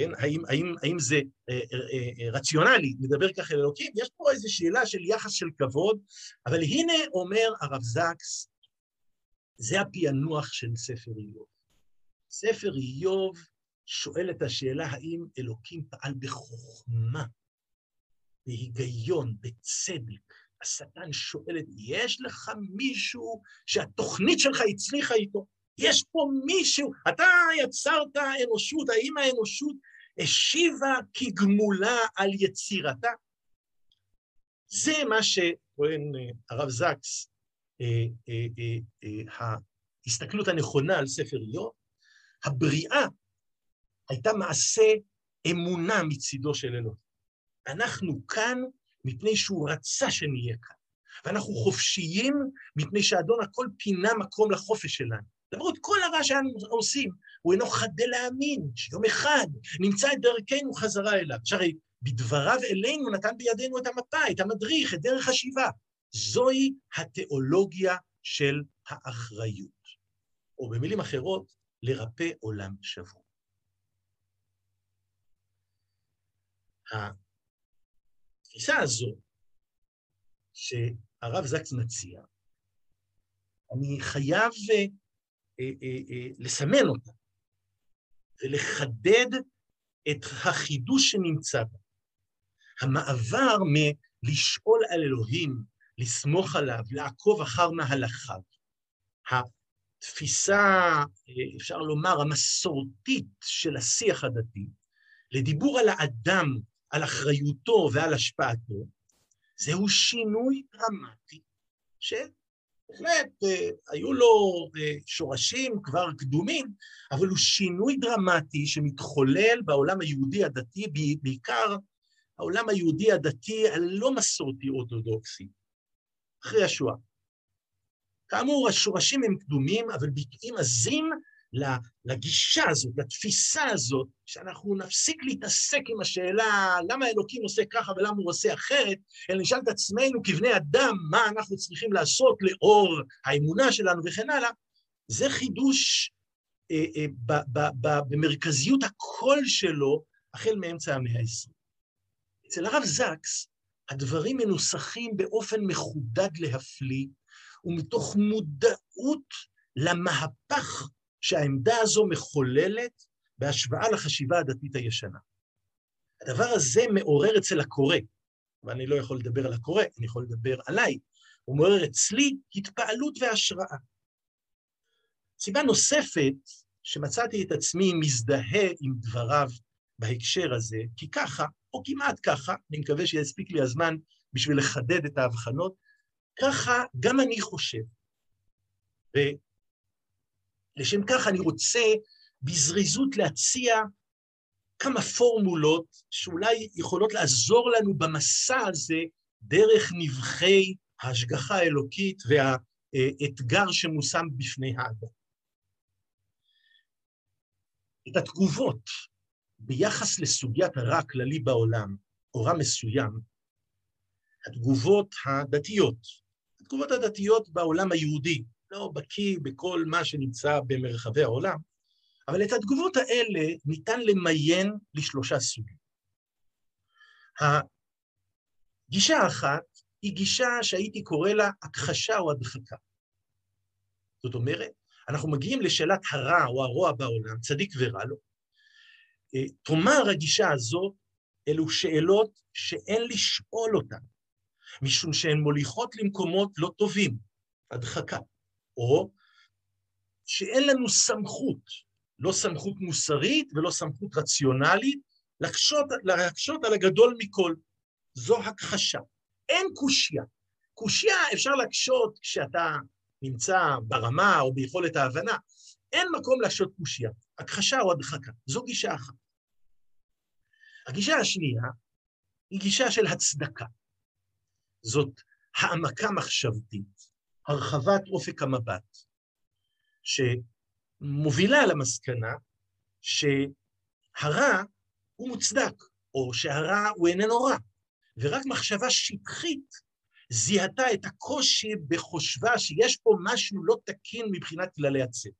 כן, האם, האם, האם זה אה, אה, אה, רציונלי, לדבר ככה אל אלוקים, יש פה איזו שאלה של יחס של כבוד, אבל הנה אומר הרב זקס, זה הפענוח של ספר איוב. ספר איוב שואל את השאלה האם אלוקים פעל בחוכמה, בהיגיון, בצדק. השטן שואל את, יש לך מישהו שהתוכנית שלך הצליחה איתו? יש פה מישהו, אתה יצרת אנושות, האם האנושות השיבה כגמולה על יצירתה? זה מה שטוען אה, הרב זקס, אה, אה, ההסתכלות הנכונה על ספר איוב. הבריאה הייתה מעשה אמונה מצידו של אלוהים. אנחנו כאן מפני שהוא רצה שנהיה כאן, ואנחנו חופשיים מפני שאדון הכל פינה מקום לחופש שלנו. למרות כל הרע שאנו עושים, הוא אינו חדל להאמין שיום אחד נמצא את דרכנו חזרה אליו. שהרי בדבריו אלינו נתן בידינו את המפה, את המדריך, את דרך השיבה. זוהי התיאולוגיה של האחריות. או במילים אחרות, לרפא עולם שבור. התפיסה הזו שהרב זקס מציע, אני חייב אה, לסמן אותה ולחדד את החידוש שנמצא בה. המעבר מלשאול על אלוהים, לסמוך עליו, לעקוב אחר מהלכיו. התפיסה, אפשר לומר, המסורתית של השיח הדתי, לדיבור על האדם, על אחריותו ועל השפעתו, זהו שינוי דרמטי של בהחלט אה, היו לו אה, שורשים כבר קדומים, אבל הוא שינוי דרמטי שמתחולל בעולם היהודי הדתי, בעיקר העולם היהודי הדתי הלא מסורתי אורתודוקסי, אחרי השואה. כאמור, השורשים הם קדומים, אבל ביטויים עזים לגישה הזאת, לתפיסה הזאת, שאנחנו נפסיק להתעסק עם השאלה למה אלוקים עושה ככה ולמה הוא עושה אחרת, אלא נשאל את עצמנו כבני אדם מה אנחנו צריכים לעשות לאור האמונה שלנו וכן הלאה, זה חידוש אה, אה, ב, ב, ב, במרכזיות הקול שלו החל מאמצע המאה ה-20. אצל הרב זקס הדברים מנוסחים באופן מחודד להפליא, ומתוך מודעות למהפך שהעמדה הזו מחוללת בהשוואה לחשיבה הדתית הישנה. הדבר הזה מעורר אצל הקורא, ואני לא יכול לדבר על הקורא, אני יכול לדבר עליי, הוא מעורר אצלי התפעלות והשראה. סיבה נוספת שמצאתי את עצמי מזדהה עם דבריו בהקשר הזה, כי ככה, או כמעט ככה, אני מקווה שיספיק לי הזמן בשביל לחדד את ההבחנות, ככה גם אני חושב. לשם כך אני רוצה בזריזות להציע כמה פורמולות שאולי יכולות לעזור לנו במסע הזה דרך נבחי ההשגחה האלוקית והאתגר שמושם בפני האדם. את התגובות ביחס לסוגיית הרע הכללי בעולם, או רע מסוים, התגובות הדתיות, התגובות הדתיות בעולם היהודי, לא בקיא בכל מה שנמצא במרחבי העולם, אבל את התגובות האלה ניתן למיין לשלושה סוגים. הגישה האחת היא גישה שהייתי קורא לה הכחשה או הדחקה. זאת אומרת, אנחנו מגיעים לשאלת הרע או הרוע בעולם, צדיק ורע לו. אה, תאמר הגישה הזאת, אלו שאלות שאין לשאול אותן, משום שהן מוליכות למקומות לא טובים, הדחקה. או שאין לנו סמכות, לא סמכות מוסרית ולא סמכות רציונלית, להקשות, להקשות על הגדול מכל. זו הכחשה. אין קושייה. קושייה אפשר להקשות כשאתה נמצא ברמה או ביכולת ההבנה. אין מקום להקשות קושייה. הכחשה או הדחקה. זו גישה אחת. הגישה השנייה היא גישה של הצדקה. זאת העמקה מחשבתית, הרחבת אופק המבט, שמובילה למסקנה שהרע הוא מוצדק, או שהרע הוא איננו רע, ורק מחשבה שטחית זיהתה את הקושי בחושבה שיש פה משהו לא תקין מבחינת כללי הצדק.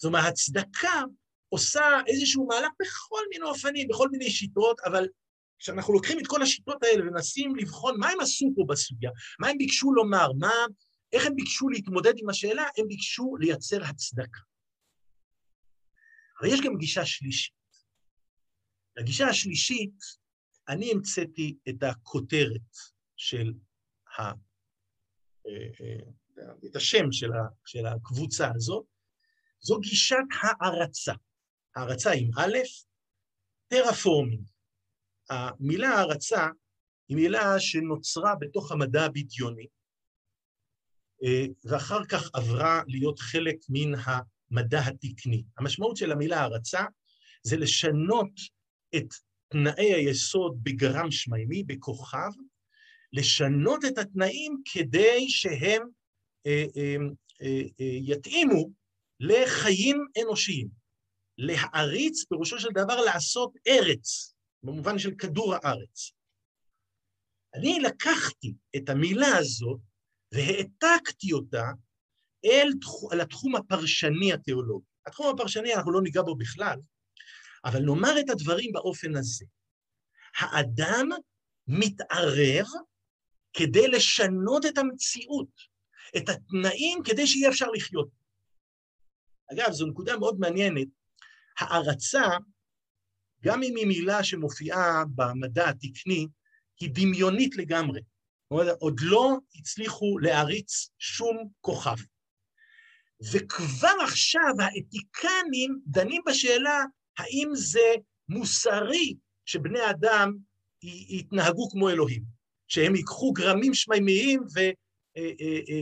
זאת אומרת, הצדקה עושה איזשהו מהלך בכל מיני אופנים, בכל מיני שיטות, אבל כשאנחנו לוקחים את כל השיטות האלה ומנסים לבחון מה הם עשו פה בסוגיה, מה הם ביקשו לומר, מה איך הם ביקשו להתמודד עם השאלה? הם ביקשו לייצר הצדקה. אבל יש גם גישה שלישית. לגישה השלישית, אני המצאתי את הכותרת של ה... אה, אה, את השם של, ה... של הקבוצה הזאת, זו גישת הערצה. הערצה עם א', טרפורמינג. המילה הערצה היא מילה שנוצרה בתוך המדע הבדיוני, אה, ואחר כך עברה להיות חלק מן המדע התקני. המשמעות של המילה הערצה זה לשנות את תנאי היסוד בגרם שמימי, בכוכב, לשנות את התנאים כדי שהם אה, אה, אה, אה, יתאימו לחיים אנושיים. להעריץ, פירושו של דבר לעשות ארץ, במובן של כדור הארץ. אני לקחתי את המילה הזאת והעתקתי אותה אל, אל התחום הפרשני התיאולוגי. התחום הפרשני, אנחנו לא ניגע בו בכלל, אבל נאמר את הדברים באופן הזה. האדם מתערב כדי לשנות את המציאות, את התנאים כדי שיהיה אפשר לחיות. אגב, זו נקודה מאוד מעניינת. הערצה, גם אם היא מילה שמופיעה במדע התקני, היא דמיונית לגמרי. אומרת, עוד לא הצליחו להעריץ שום כוכב. וכבר עכשיו האתיקנים דנים בשאלה האם זה מוסרי שבני אדם יתנהגו כמו אלוהים, שהם ייקחו גרמים שמימיים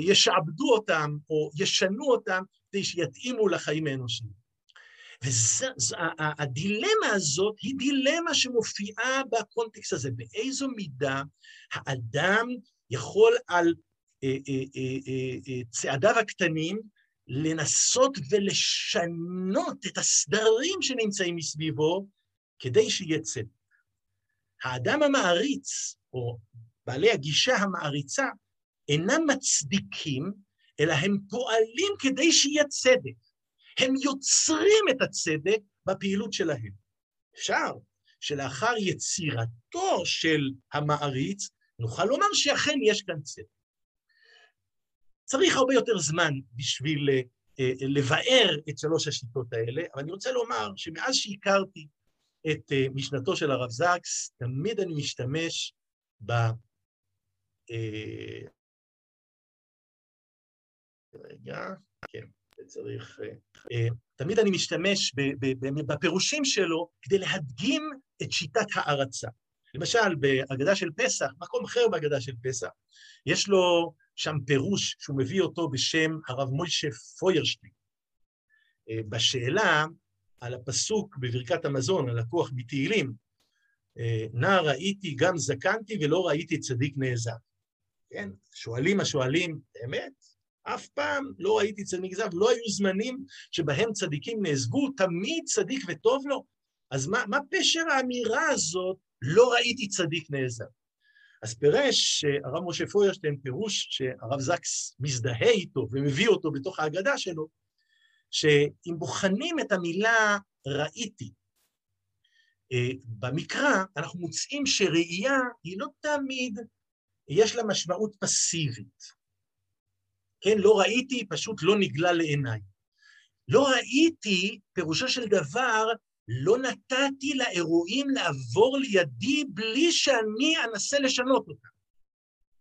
וישעבדו אותם או ישנו אותם כדי שיתאימו לחיים האנושיים. והדילמה הזאת היא דילמה שמופיעה בקונטקסט הזה. באיזו מידה האדם יכול על אה, אה, אה, צעדיו הקטנים לנסות ולשנות את הסדרים שנמצאים מסביבו כדי שיהיה צדק. האדם המעריץ, או בעלי הגישה המעריצה, אינם מצדיקים, אלא הם פועלים כדי שיהיה צדק. הם יוצרים את הצדק בפעילות שלהם. אפשר שלאחר יצירתו של המעריץ, נוכל לומר שאכן יש כאן צדק. צריך הרבה יותר זמן בשביל אה, לבאר את שלוש השיטות האלה, אבל אני רוצה לומר שמאז שהכרתי את אה, משנתו של הרב זקס, תמיד אני משתמש ב... אה, רגע, כן. צריך... אה, אה, תמיד אני משתמש בפירושים שלו כדי להדגים את שיטת הערצה. למשל, בהגדה של פסח, מקום אחר בהגדה של פסח, יש לו שם פירוש שהוא מביא אותו בשם הרב מוישה פוירשטיין. אה, בשאלה על הפסוק בברכת המזון, הלקוח מתהילים, נע ראיתי גם זקנתי ולא ראיתי צדיק נעזב. כן, שואלים השואלים, באמת? אף פעם לא ראיתי צדיק נעזב, לא היו זמנים שבהם צדיקים נעזבו, תמיד צדיק וטוב לו. אז מה, מה פשר האמירה הזאת, לא ראיתי צדיק נעזב? אז פירש הרב משה פוירשטיין פירוש שהרב זקס מזדהה איתו ומביא אותו בתוך ההגדה שלו, שאם בוחנים את המילה ראיתי אה, במקרא, אנחנו מוצאים שראייה היא לא תמיד, יש לה משמעות פסיבית. כן, לא ראיתי, פשוט לא נגלה לעיניי. לא ראיתי, פירושו של דבר, לא נתתי לאירועים לעבור לידי בלי שאני אנסה לשנות אותם.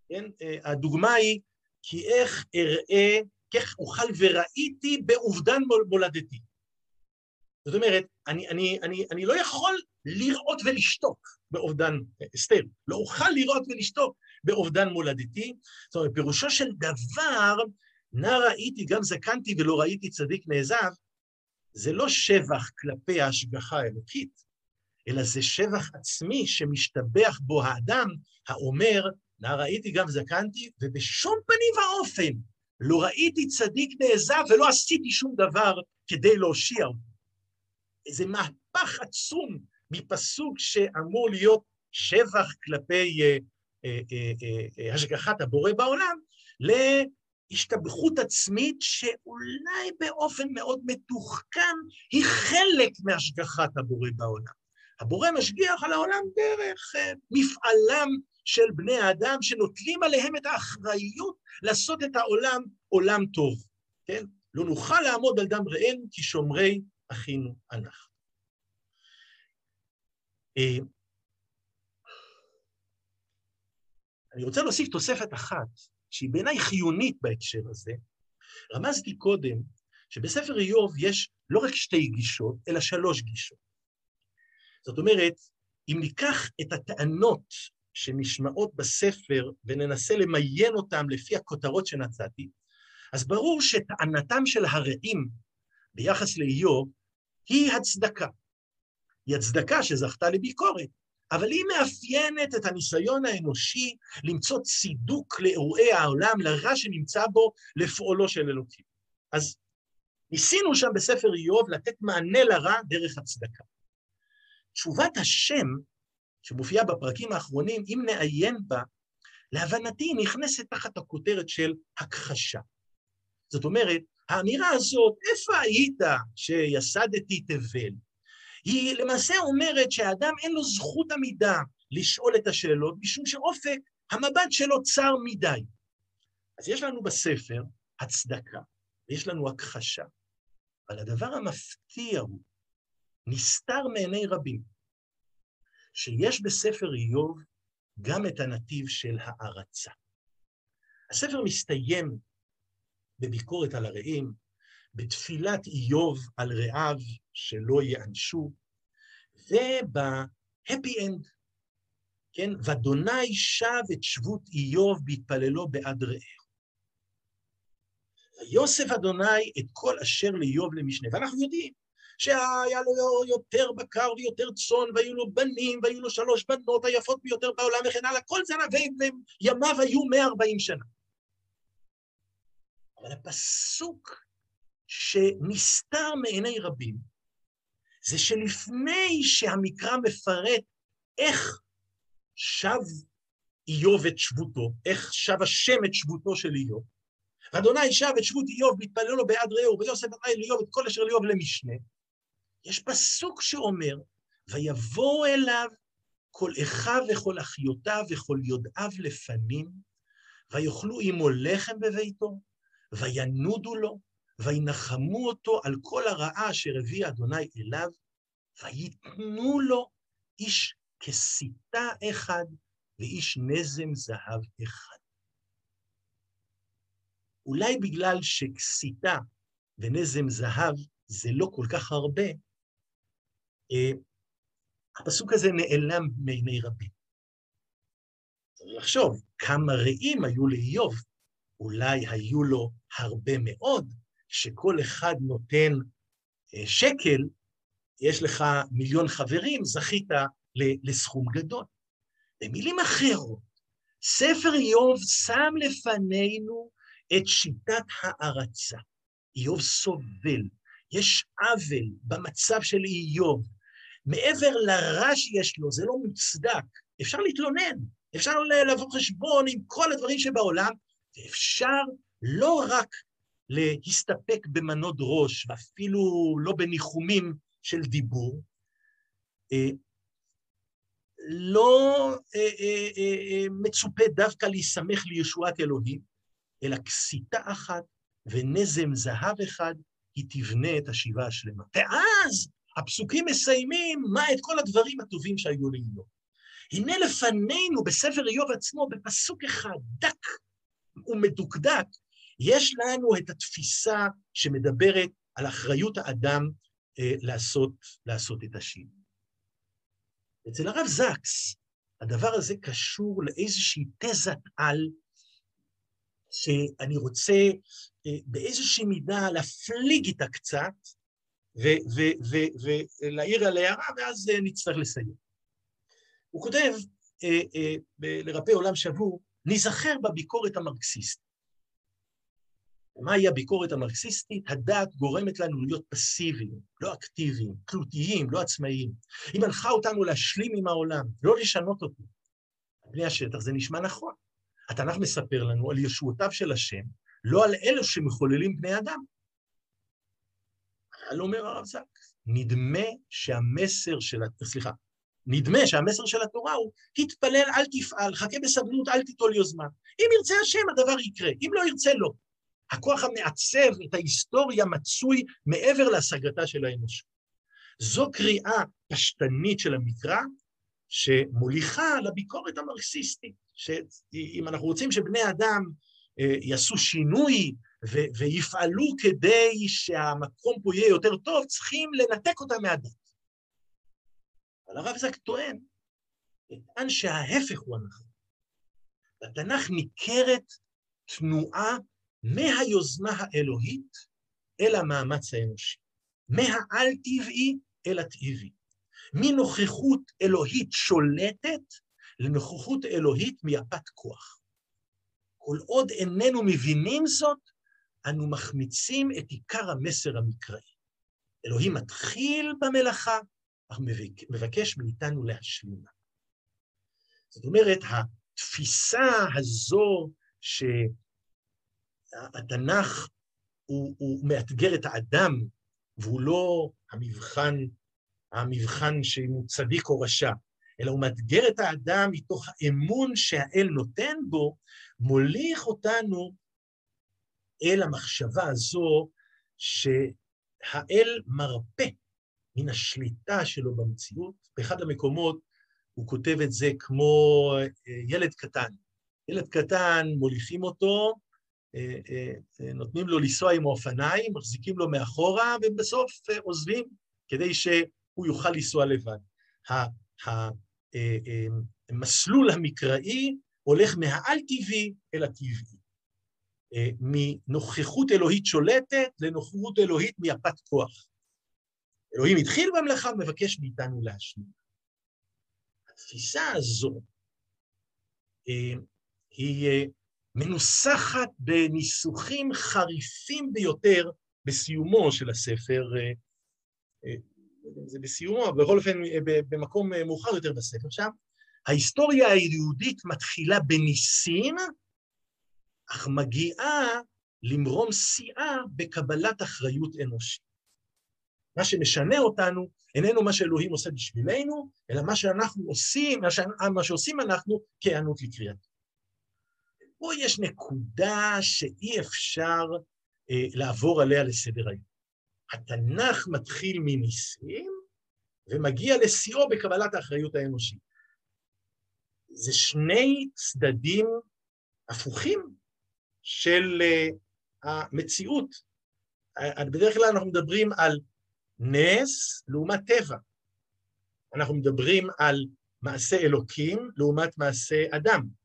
כן, אה, הדוגמה היא, כי איך אראה, כך אוכל וראיתי באובדן מולדתי. זאת אומרת, אני, אני, אני, אני לא יכול לראות ולשתוק באובדן, אסתר, לא אוכל לראות ולשתוק באובדן מולדתי. זאת אומרת, פירושו של דבר, נא ראיתי, גם זקנתי ולא ראיתי צדיק נעזב, זה לא שבח כלפי ההשגחה האלוקית, אלא זה שבח עצמי שמשתבח בו האדם האומר, נא ראיתי גם זקנתי, ובשום פנים ואופן לא ראיתי צדיק נעזב ולא עשיתי שום דבר כדי להושיע אותו. איזה מהפך עצום מפסוק שאמור להיות שבח כלפי uh, השגחת הבורא בעולם, להשתבחות עצמית שאולי באופן מאוד מתוחכם היא חלק מהשגחת הבורא בעולם. הבורא משגיח על העולם דרך מפעלם של בני האדם שנוטלים עליהם את האחריות לעשות את העולם עולם טוב, כן? לא נוכל לעמוד על דם רעינו כי שומרי אחינו אנחנו. אה, אני רוצה להוסיף תוספת אחת, שהיא בעיניי חיונית בהקשר הזה. רמזתי קודם שבספר איוב יש לא רק שתי גישות, אלא שלוש גישות. זאת אומרת, אם ניקח את הטענות שנשמעות בספר וננסה למיין אותן לפי הכותרות שנצאתי, אז ברור שטענתם של הרעים ביחס לאיוב היא הצדקה. היא הצדקה שזכתה לביקורת, אבל היא מאפיינת את הניסיון האנושי למצוא צידוק לאירועי העולם, לרע שנמצא בו, לפעולו של אלוקים. אז ניסינו שם בספר איוב לתת מענה לרע דרך הצדקה. תשובת השם, שמופיעה בפרקים האחרונים, אם נעיין בה, להבנתי היא נכנסת תחת הכותרת של הכחשה. זאת אומרת, האמירה הזאת, איפה היית שיסדתי תבל? היא למעשה אומרת שהאדם אין לו זכות עמידה לשאול את השאלות, משום שאופק המבט שלו צר מדי. אז יש לנו בספר הצדקה, ויש לנו הכחשה. אבל הדבר המפתיע הוא, נסתר מעיני רבים, שיש בספר איוב גם את הנתיב של הערצה. הספר מסתיים בביקורת על הרעים, בתפילת איוב על רעיו שלא ייענשו, ובהפי אנד, כן? ואדוני שב את שבות איוב בהתפללו בעד רעהו. ויוסף אדוני את כל אשר לאיוב למשנה. ואנחנו יודעים שהיה לו יותר בקר ויותר צאן, והיו לו בנים, והיו לו שלוש בנות היפות ביותר בעולם וכן הלאה, כל זה, וימיו היו 140 שנה. אבל הפסוק שנסתר מעיני רבים, זה שלפני שהמקרא מפרט איך שב איוב את שבותו, איך שב השם את שבותו של איוב, ואדוני שב את שבות איוב והתפלל לו בעד רעהו, ויוסף אדוני לאיוב את כל אשר לאיוב למשנה, יש פסוק שאומר, ויבואו אליו כל אחיו וכל אחיותיו וכל יודעיו לפנים, ויאכלו עמו לחם בביתו, וינודו לו, וינחמו אותו על כל הרעה אשר הביא אדוני אליו, ויתנו לו איש כסיתה אחד ואיש נזם זהב אחד. אולי בגלל שכסיתה ונזם זהב זה לא כל כך הרבה, אה, הפסוק הזה נעלם מעיני רבים. לחשוב כמה רעים היו לאיוב, אולי היו לו הרבה מאוד, שכל אחד נותן אה, שקל, יש לך מיליון חברים, זכית לסכום גדול. במילים אחרות, ספר איוב שם לפנינו את שיטת הערצה. איוב סובל, יש עוול במצב של איוב. מעבר לרע שיש לו, זה לא מוצדק. אפשר להתלונן, אפשר לבוא חשבון עם כל הדברים שבעולם, ואפשר לא רק להסתפק במנות ראש, ואפילו לא בניחומים של דיבור, אה, לא אה, אה, מצופה דווקא להיסמך לישועת אלוהים, אלא כסיתה אחת ונזם זהב אחד, היא תבנה את השיבה השלמה. ואז הפסוקים מסיימים מה את כל הדברים הטובים שהיו לאיוב. הנה לפנינו בספר איוב עצמו, בפסוק אחד דק ומדוקדק, יש לנו את התפיסה שמדברת על אחריות האדם אה, לעשות, לעשות את השינוי. אצל הרב זקס, הדבר הזה קשור לאיזושהי תזת על, שאני רוצה אה, באיזושהי מידה להפליג איתה קצת, ולהעיר על הערה, ואז אה, נצטרך לסיים. הוא כותב, אה, אה, לרפא עולם שבור, ניזכר בביקורת המרקסיסטית. מהי הביקורת המרקסיסטית? הדעת גורמת לנו להיות פסיביים, לא אקטיביים, תלותיים, לא עצמאיים. היא מנחה אותנו להשלים עם העולם, לא לשנות אותו. על פני השטח זה נשמע נכון. התנ"ך מספר לנו על ישועותיו של השם, לא על אלו שמחוללים בני אדם. אבל אומר הרב זק, נדמה שהמסר של, סליחה, נדמה שהמסר של התורה הוא, תתפלל, אל תפעל, חכה בסבלות, אל תיטול יוזמה. אם ירצה השם, הדבר יקרה, אם לא ירצה, לא. הכוח המעצב את ההיסטוריה מצוי מעבר להשגתה של האנושות. זו קריאה פשטנית של המקרא, שמוליכה לביקורת המרקסיסטית, שאם אנחנו רוצים שבני אדם אה, יעשו שינוי ו- ויפעלו כדי שהמקום פה יהיה יותר טוב, צריכים לנתק אותם מהדת. אבל הרב זק טוען, טען שההפך הוא הנכון. בתנ"ך ניכרת תנועה מהיוזמה האלוהית אל המאמץ האנושי, מהעל-טבעי אל הטבעי, מנוכחות אלוהית שולטת לנוכחות אלוהית מיפת כוח. כל עוד איננו מבינים זאת, אנו מחמיצים את עיקר המסר המקראי. אלוהים מתחיל במלאכה, אך מבקש מאיתנו להשלימה. זאת אומרת, התפיסה הזו שהתנ"ך הוא, הוא מאתגר את האדם, והוא לא המבחן, המבחן שאם הוא צדיק או רשע, אלא הוא מאתגר את האדם מתוך האמון שהאל נותן בו, מוליך אותנו אל המחשבה הזו שהאל מרפא מן השליטה שלו במציאות. באחד המקומות הוא כותב את זה כמו אה, ילד קטן. ילד קטן, מוליכים אותו, נותנים לו לנסוע עם האופניים, מחזיקים לו מאחורה, ובסוף עוזבים כדי שהוא יוכל לנסוע לבד. המסלול המקראי הולך מהעל-טבעי אל הטבעי. מנוכחות אלוהית שולטת לנוכחות אלוהית מיפת כוח. אלוהים התחיל במלאכה, מבקש מאיתנו להשלים. התפיסה הזו אה, היא אה, מנוסחת בניסוחים חריפים ביותר בסיומו של הספר, אה, זה בסיומו, בכל אופן במקום מאוחר יותר בספר שם. ההיסטוריה היהודית מתחילה בניסים, אך מגיעה למרום שיאה בקבלת אחריות אנושית. מה שמשנה אותנו איננו מה שאלוהים עושה בשבילנו, אלא מה שאנחנו עושים, מה, ש... מה שעושים אנחנו כהיענות לקריאתו. פה יש נקודה שאי אפשר אה, לעבור עליה לסדר היום. התנ"ך מתחיל מניסים ומגיע לשיאו בקבלת האחריות האנושית. זה שני צדדים הפוכים של uh, המציאות. בדרך כלל אנחנו מדברים על נס לעומת טבע. אנחנו מדברים על מעשה אלוקים לעומת מעשה אדם.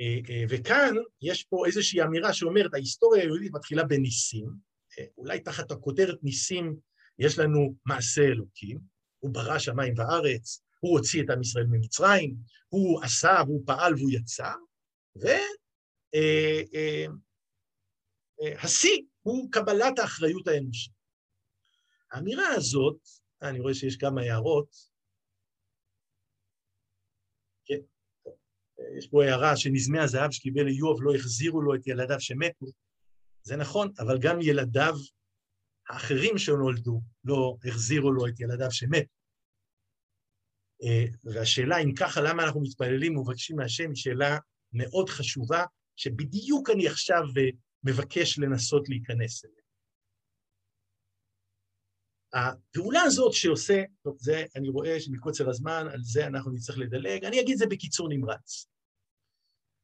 אה, אה, וכאן יש פה איזושהי אמירה שאומרת, ההיסטוריה היהודית מתחילה בניסים, אה, אולי תחת הכותרת ניסים יש לנו מעשה אלוקים, הוא ברא שמיים וארץ, הוא הוציא את עם ישראל ממצרים, הוא עשה והוא פעל והוא יצא, והשיא הוא קבלת האחריות האנושית. האמירה הזאת, אני רואה שיש כמה הערות. כן, יש פה הערה שנזמי הזהב שקיבל איוב לא החזירו לו את ילדיו שמתו. זה נכון, אבל גם ילדיו האחרים שנולדו לא החזירו לו את ילדיו שמתו. אה, והשאלה אם ככה, למה אנחנו מתפללים ומבקשים מהשם, היא שאלה מאוד חשובה, שבדיוק אני עכשיו אה, מבקש לנסות להיכנס אליה. הפעולה הזאת שעושה, טוב, זה אני רואה שמקוצר הזמן, על זה אנחנו נצטרך לדלג, אני אגיד זה בקיצור נמרץ.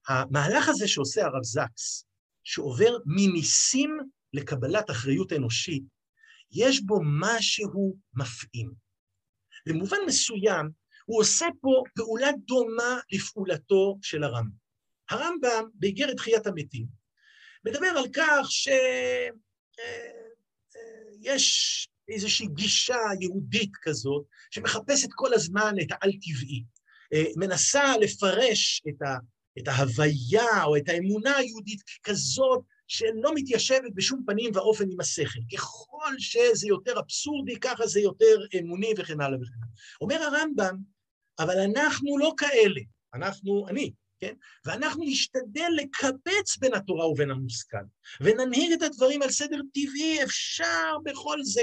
המהלך הזה שעושה הרב זקס, שעובר מניסים לקבלת אחריות אנושית, יש בו משהו מפעים. במובן מסוים, הוא עושה פה פעולה דומה לפעולתו של הרמב"ם. הרמב"ם, באיגרת תחיית המתים, מדבר על כך שיש אה, אה, איזושהי גישה יהודית כזאת, שמחפשת כל הזמן את העל-טבעי, אה, מנסה לפרש את, ה, את ההוויה או את האמונה היהודית ככזאת שלא מתיישבת בשום פנים ואופן עם השכל. ככל שזה יותר אבסורדי, ככה זה יותר אמוני וכן הלאה וכן הלאה. אומר הרמב"ם, אבל אנחנו לא כאלה, אנחנו, אני, כן? ואנחנו נשתדל לקבץ בין התורה ובין המושכל, וננהיג את הדברים על סדר טבעי, אפשר בכל זה.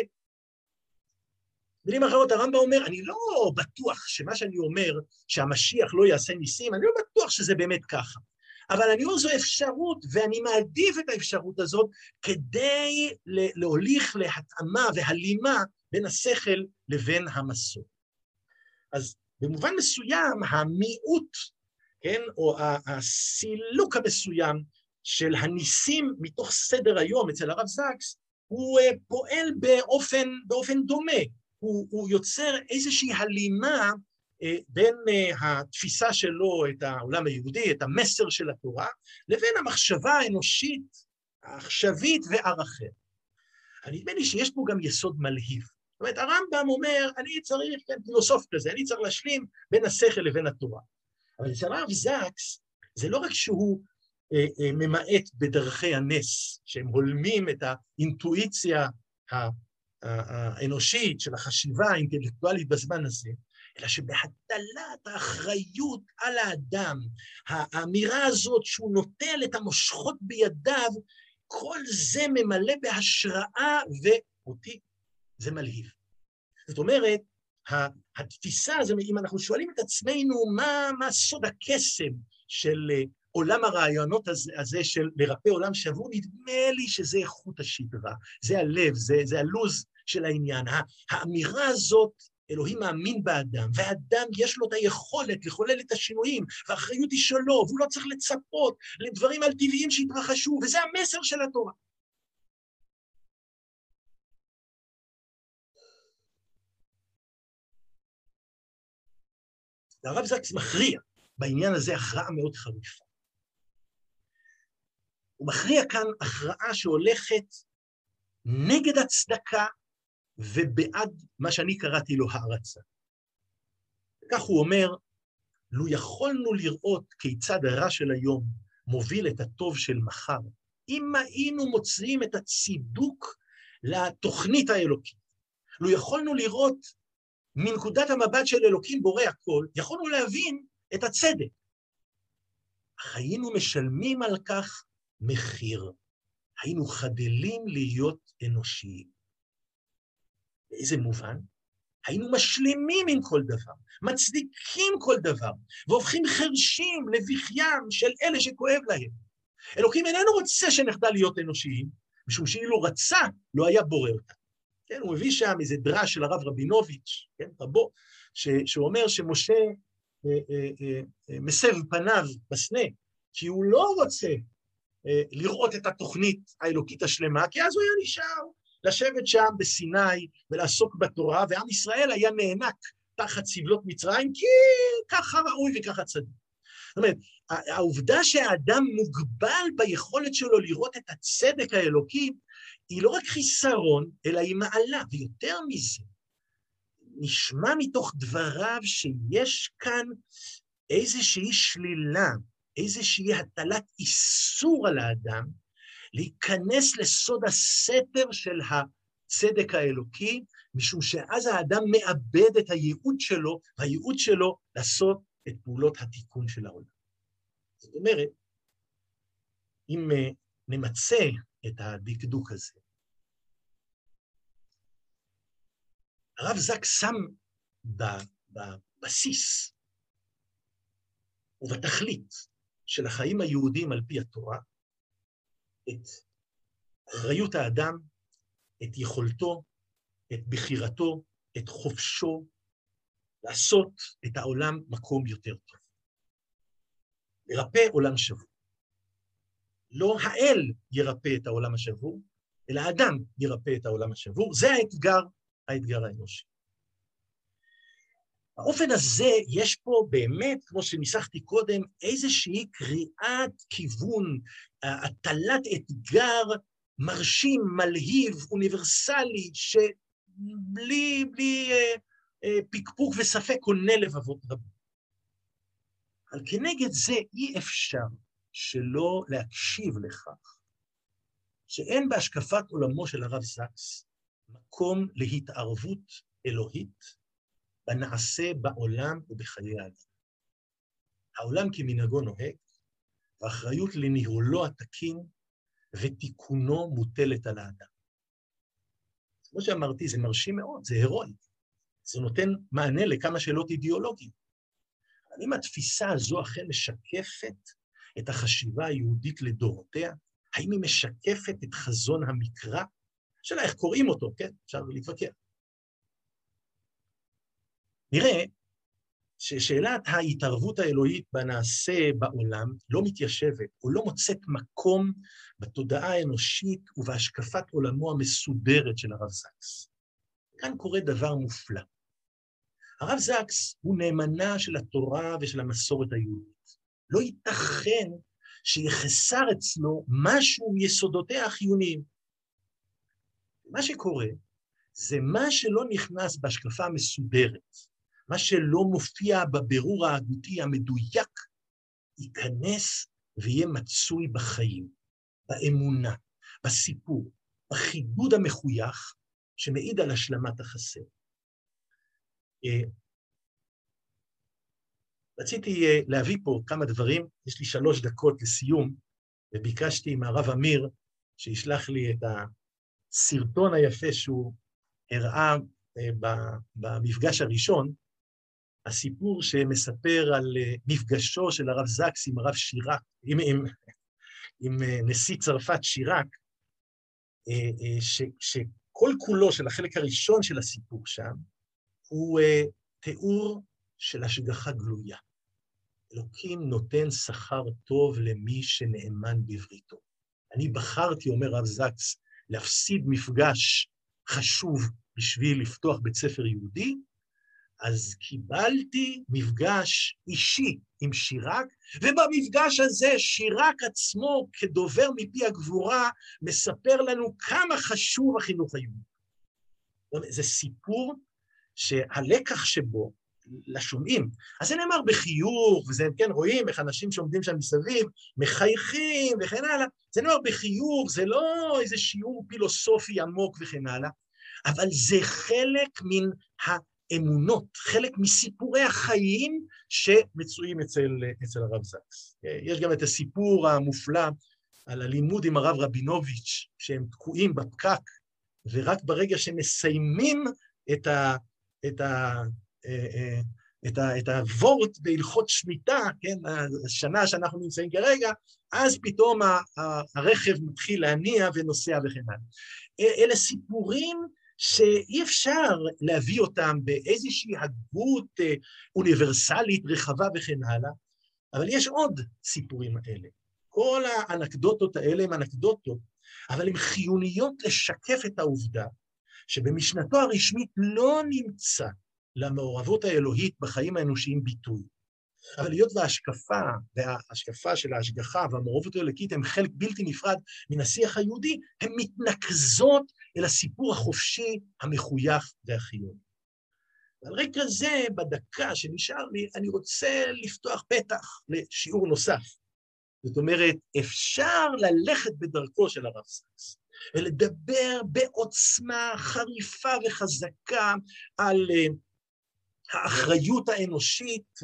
במילים אחרות, הרמב"ם אומר, אני לא בטוח שמה שאני אומר, שהמשיח לא יעשה ניסים, אני לא בטוח שזה באמת ככה. אבל אני אומר, זו אפשרות, ואני מעדיף את האפשרות הזאת כדי להוליך להתאמה והלימה בין השכל לבין המסור. אז במובן מסוים, המיעוט, כן, או הסילוק המסוים של הניסים מתוך סדר היום אצל הרב זקס, הוא אה, פועל באופן, באופן דומה. הוא, הוא יוצר איזושהי הלימה אה, בין אה, התפיסה שלו את העולם היהודי, את המסר של התורה, לבין המחשבה האנושית, העכשווית וערכיה. נדמה לי שיש פה גם יסוד מלהיב. זאת אומרת, הרמב"ם אומר, אני צריך, כן, פילוסוף כזה, אני צריך להשלים בין השכל לבין התורה. אבל אצל הרב זקס, זה לא רק שהוא אה, אה, ממעט בדרכי הנס, שהם הולמים את האינטואיציה האנושית של החשיבה האינטלקטואלית בזמן הזה, אלא שבהטלת האחריות על האדם, האמירה הזאת שהוא נוטל את המושכות בידיו, כל זה ממלא בהשראה, ואותי זה מלהיב. זאת אומרת, התפיסה הזו, אם אנחנו שואלים את עצמנו מה, מה סוד הקסם של אה, עולם הרעיונות הזה, הזה של לרפא עולם שבור, נדמה לי שזה איכות השדרה, זה הלב, זה, זה הלוז של העניין. האמירה הזאת, אלוהים מאמין באדם, והאדם יש לו את היכולת לחולל את השינויים, והאחריות היא שלו, והוא לא צריך לצפות לדברים על טבעיים שיתרחשו, וזה המסר של התורה. והרב זקס מכריע בעניין הזה הכרעה מאוד חריפה. הוא מכריע כאן הכרעה שהולכת נגד הצדקה ובעד מה שאני קראתי לו הערצה. כך הוא אומר, לו יכולנו לראות כיצד הרע של היום מוביל את הטוב של מחר, אם היינו מוצאים את הצידוק לתוכנית האלוקית, לו יכולנו לראות מנקודת המבט של אלוקים בורא הכל, יכולנו להבין את הצדק. אך היינו משלמים על כך מחיר. היינו חדלים להיות אנושיים. באיזה מובן? היינו משלימים עם כל דבר, מצדיקים כל דבר, והופכים חרשים לבכיים של אלה שכואב להם. אלוקים איננו רוצה שנחדל להיות אנושיים, משום שאילו רצה, לא היה בורא אותה. כן, הוא מביא שם איזה דרש של הרב רבינוביץ', כן, רבו, ש, שהוא אומר שמשה אה, אה, אה, אה, מסב פניו בסנה, כי הוא לא רוצה אה, לראות את התוכנית האלוקית השלמה, כי אז הוא היה נשאר לשבת שם בסיני ולעסוק בתורה, ועם ישראל היה נאנק תחת סבלות מצרים, כי ככה ראוי וככה צדיק. זאת אומרת, העובדה שהאדם מוגבל ביכולת שלו לראות את הצדק האלוקי, היא לא רק חיסרון, אלא היא מעלה, ויותר מזה, נשמע מתוך דבריו שיש כאן איזושהי שלילה, איזושהי הטלת איסור על האדם, להיכנס לסוד הסתר של הצדק האלוקי, משום שאז האדם מאבד את הייעוד שלו, והייעוד שלו לעשות את פעולות התיקון של העולם. זאת אומרת, אם אה, נמצה את הדקדוק הזה, הרב זק שם בבסיס ובתכלית של החיים היהודיים על פי התורה את אחריות האדם, את יכולתו, את בחירתו, את חופשו, לעשות את העולם מקום יותר טוב. לרפא עולם שבור. לא האל ירפא את העולם השבור, אלא האדם ירפא את העולם השבור. זה האתגר, האתגר האנושי. באופן הזה יש פה באמת, כמו שניסחתי קודם, איזושהי קריאת כיוון, הטלת אתגר מרשים, מלהיב, אוניברסלי, שבלי בלי, אה, אה, פקפוק וספק עונה לבבות רבים. אבל כנגד זה אי אפשר שלא להקשיב לכך שאין בהשקפת עולמו של הרב זקס מקום להתערבות אלוהית בנעשה בעולם ובחיי האדם. העולם כמנהגו נוהג, והאחריות לניהולו התקין ותיקונו מוטלת על האדם. כמו שאמרתי, זה מרשים מאוד, זה הירואי. זה נותן מענה לכמה שאלות אידיאולוגיות. האם התפיסה הזו אכן משקפת את החשיבה היהודית לדורותיה? האם היא משקפת את חזון המקרא? השאלה איך קוראים אותו, כן? אפשר להתווכח. נראה ששאלת ההתערבות האלוהית בנעשה בעולם לא מתיישבת או לא מוצאת מקום בתודעה האנושית ובהשקפת עולמו המסודרת של הרב זקס. כאן קורה דבר מופלא. הרב זקס הוא נאמנה של התורה ושל המסורת היהודית. לא ייתכן שיחסר אצלו משהו מיסודותיה החיוניים. מה שקורה זה מה שלא נכנס בהשקפה המסודרת, מה שלא מופיע בבירור ההגותי המדויק, ייכנס ויהיה מצוי בחיים, באמונה, בסיפור, בחידוד המחוייך, שמעיד על השלמת החסר. אה, רציתי אה, להביא פה כמה דברים, יש לי שלוש דקות לסיום, וביקשתי מהרב אמיר שישלח לי את הסרטון היפה שהוא הראה אה, במפגש הראשון, הסיפור שמספר על מפגשו של הרב זקס עם הרב שירק, עם, עם, עם נשיא צרפת שירק, ש, שכל כולו של החלק הראשון של הסיפור שם, הוא תיאור של השגחה גלויה. אלוקים נותן שכר טוב למי שנאמן בבריתו. אני בחרתי, אומר רב זקס, להפסיד מפגש חשוב בשביל לפתוח בית ספר יהודי, אז קיבלתי מפגש אישי עם שירק, ובמפגש הזה שירק עצמו, כדובר מפי הגבורה, מספר לנו כמה חשוב החינוך היהודי. זה סיפור שהלקח שבו, לשומעים, אז זה נאמר בחיוך, וזה, כן, רואים איך אנשים שעומדים שם מסביב מחייכים וכן הלאה, זה נאמר בחיוך, זה לא איזה שיעור פילוסופי עמוק וכן הלאה, אבל זה חלק מן האמונות, חלק מסיפורי החיים שמצויים אצל, אצל הרב זקס. יש גם את הסיפור המופלא על הלימוד עם הרב רבינוביץ', שהם תקועים בפקק, ורק ברגע שמסיימים את ה... את ה... אה, אה, את, ה, את הוורט בהלכות שמיטה, כן, השנה שאנחנו נמצאים כרגע, אז פתאום הרכב מתחיל להניע ונוסע וכן הלאה. אלה סיפורים שאי אפשר להביא אותם באיזושהי הגות אה, אוניברסלית רחבה וכן הלאה, אבל יש עוד סיפורים האלה. כל האנקדוטות האלה הן אנקדוטות, אבל הן חיוניות לשקף את העובדה שבמשנתו הרשמית לא נמצא למעורבות האלוהית בחיים האנושיים ביטוי. אבל היות וההשקפה, וההשקפה של ההשגחה והמעורבות האלוקית הם חלק בלתי נפרד מן השיח היהודי, הן מתנקזות אל הסיפור החופשי, המחוייך והחיוני. על רקע זה, בדקה שנשאר לי, אני רוצה לפתוח פתח לשיעור נוסף. זאת אומרת, אפשר ללכת בדרכו של הרב סקס. ולדבר בעוצמה חריפה וחזקה על אה, האחריות האנושית,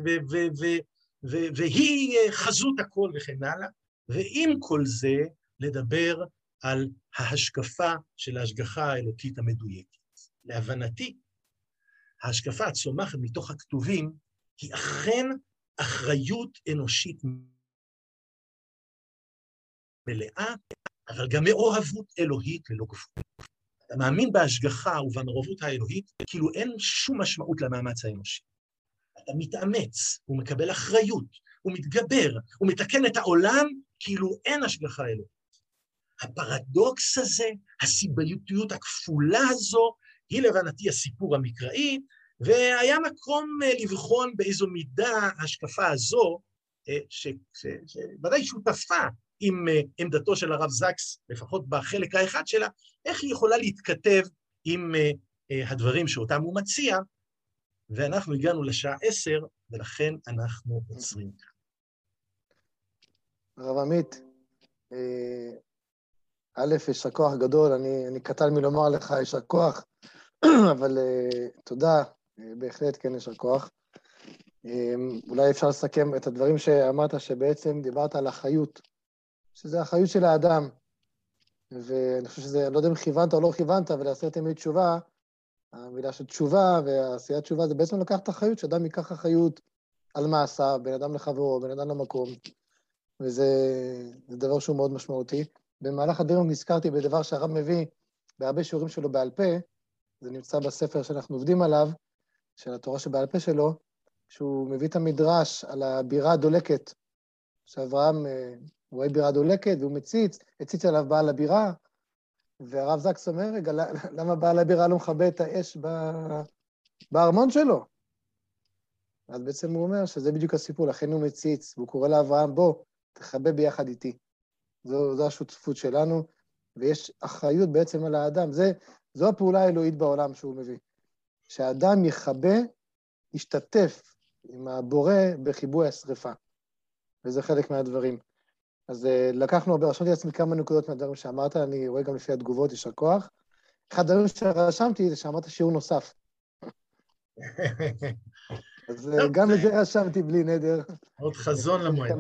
והיא אה, חזות הכל וכן הלאה, ועם כל זה לדבר על ההשקפה של ההשגחה האלוקית המדויקת. להבנתי, ההשקפה הצומחת מתוך הכתובים היא אכן אחריות אנושית מלאה, אבל גם מאוהבות אלוהית ללא גבול. אתה מאמין בהשגחה ובמעורבות האלוהית, כאילו אין שום משמעות למאמץ האנושי. אתה מתאמץ, הוא מקבל אחריות, הוא מתגבר, הוא מתקן את העולם, כאילו אין השגחה אלוהית. הפרדוקס הזה, הסיביותיות הכפולה הזו, היא להבנתי הסיפור המקראי, והיה מקום אה, לבחון באיזו מידה ההשקפה הזו, אה, שוודאי שותפה עם אה, עמדתו של הרב זקס, לפחות בחלק האחד שלה, איך היא יכולה להתכתב עם אה, אה, הדברים שאותם הוא מציע, ואנחנו הגענו לשעה עשר, ולכן אנחנו עוצרים. הרב עמית, א', יישר כוח גדול, אני, אני קטן מלומר לך יישר כוח, אבל תודה, בהחלט כן יישר כוח. אולי אפשר לסכם את הדברים שאמרת, שבעצם דיברת על החיות. שזה החיות של האדם. ואני חושב שזה, אני לא יודע אם כיוונת או לא כיוונת, אבל לעשרת ימי תשובה, המילה של תשובה, ועשיית תשובה זה בעצם לקחת אחריות, שאדם ייקח אחריות על מעשיו, בין אדם לחברו, בין אדם למקום, וזה דבר שהוא מאוד משמעותי. במהלך הדרך נזכרתי בדבר שהרב מביא בהרבה שיעורים שלו בעל פה, זה נמצא בספר שאנחנו עובדים עליו, של התורה שבעל פה שלו, שהוא מביא את המדרש על הבירה הדולקת, שאברהם אה, רואה בירה דולקת והוא מציץ, הציץ עליו בעל הבירה, והרב זקס אומר, רגע, למה בעל הבירה לא מכבה את האש בארמון שלו? אז בעצם הוא אומר שזה בדיוק הסיפור, לכן הוא מציץ, והוא קורא לאברהם, בוא, תכבה ביחד איתי. זו, זו השותפות שלנו, ויש אחריות בעצם על האדם. זה, זו הפעולה האלוהית בעולם שהוא מביא. שהאדם יכבה, ישתתף עם הבורא בכיבוי השרפה. וזה חלק מהדברים. אז uh, לקחנו, רשמתי לעצמי כמה נקודות מהדברים שאמרת, אני רואה גם לפי התגובות, יישר כוח. אחד הדברים שרשמתי זה שאמרת שיעור נוסף. אז uh, גם את זה רשמתי בלי נדר. עוד חזון למועד.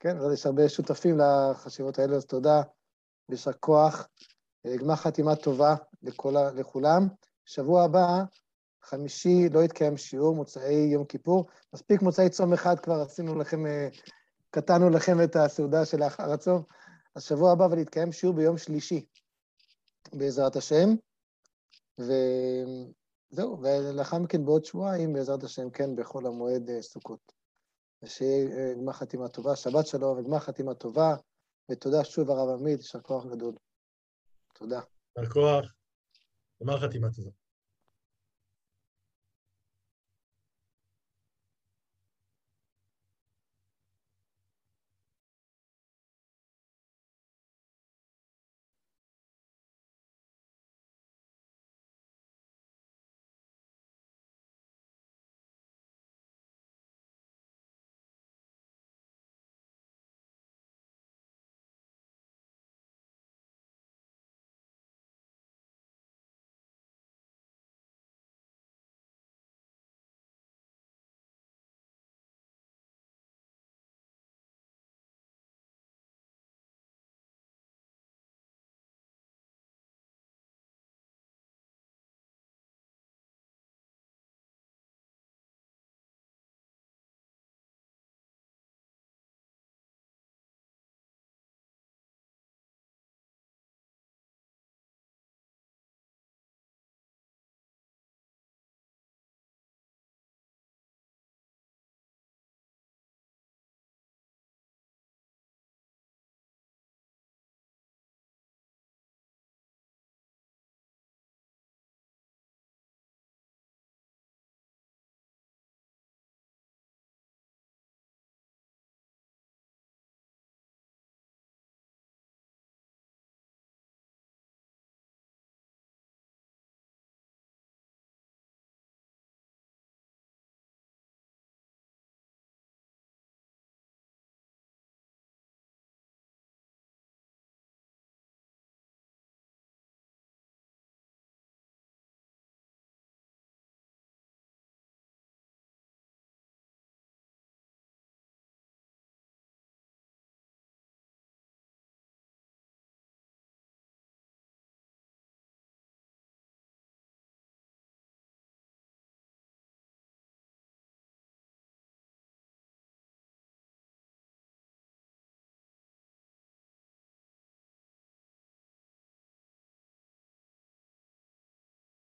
כן, אז יש הרבה שותפים לחשיבות האלה, אז תודה, יישר כוח. אה, גמר חתימה טובה לכל, לכולם. שבוע הבא, חמישי, לא יתקיים שיעור, מוצאי יום כיפור. מספיק מוצאי צום אחד כבר עשינו לכם, אה, קטענו לכם את הסעודה של האחר הצום. אז שבוע הבא אבל יתקיים שיעור ביום שלישי, בעזרת השם. וזהו, ולאחר מכן בעוד שבועיים, בעזרת השם, כן, בחול המועד אה, סוכות. ושיהיה אה, גמר חתימה טובה, שבת שלום וגמר חתימה טובה, ותודה שוב הרב עמית, יישר כוח גדול. תודה. יישר כוח, גמר חתימה טובה.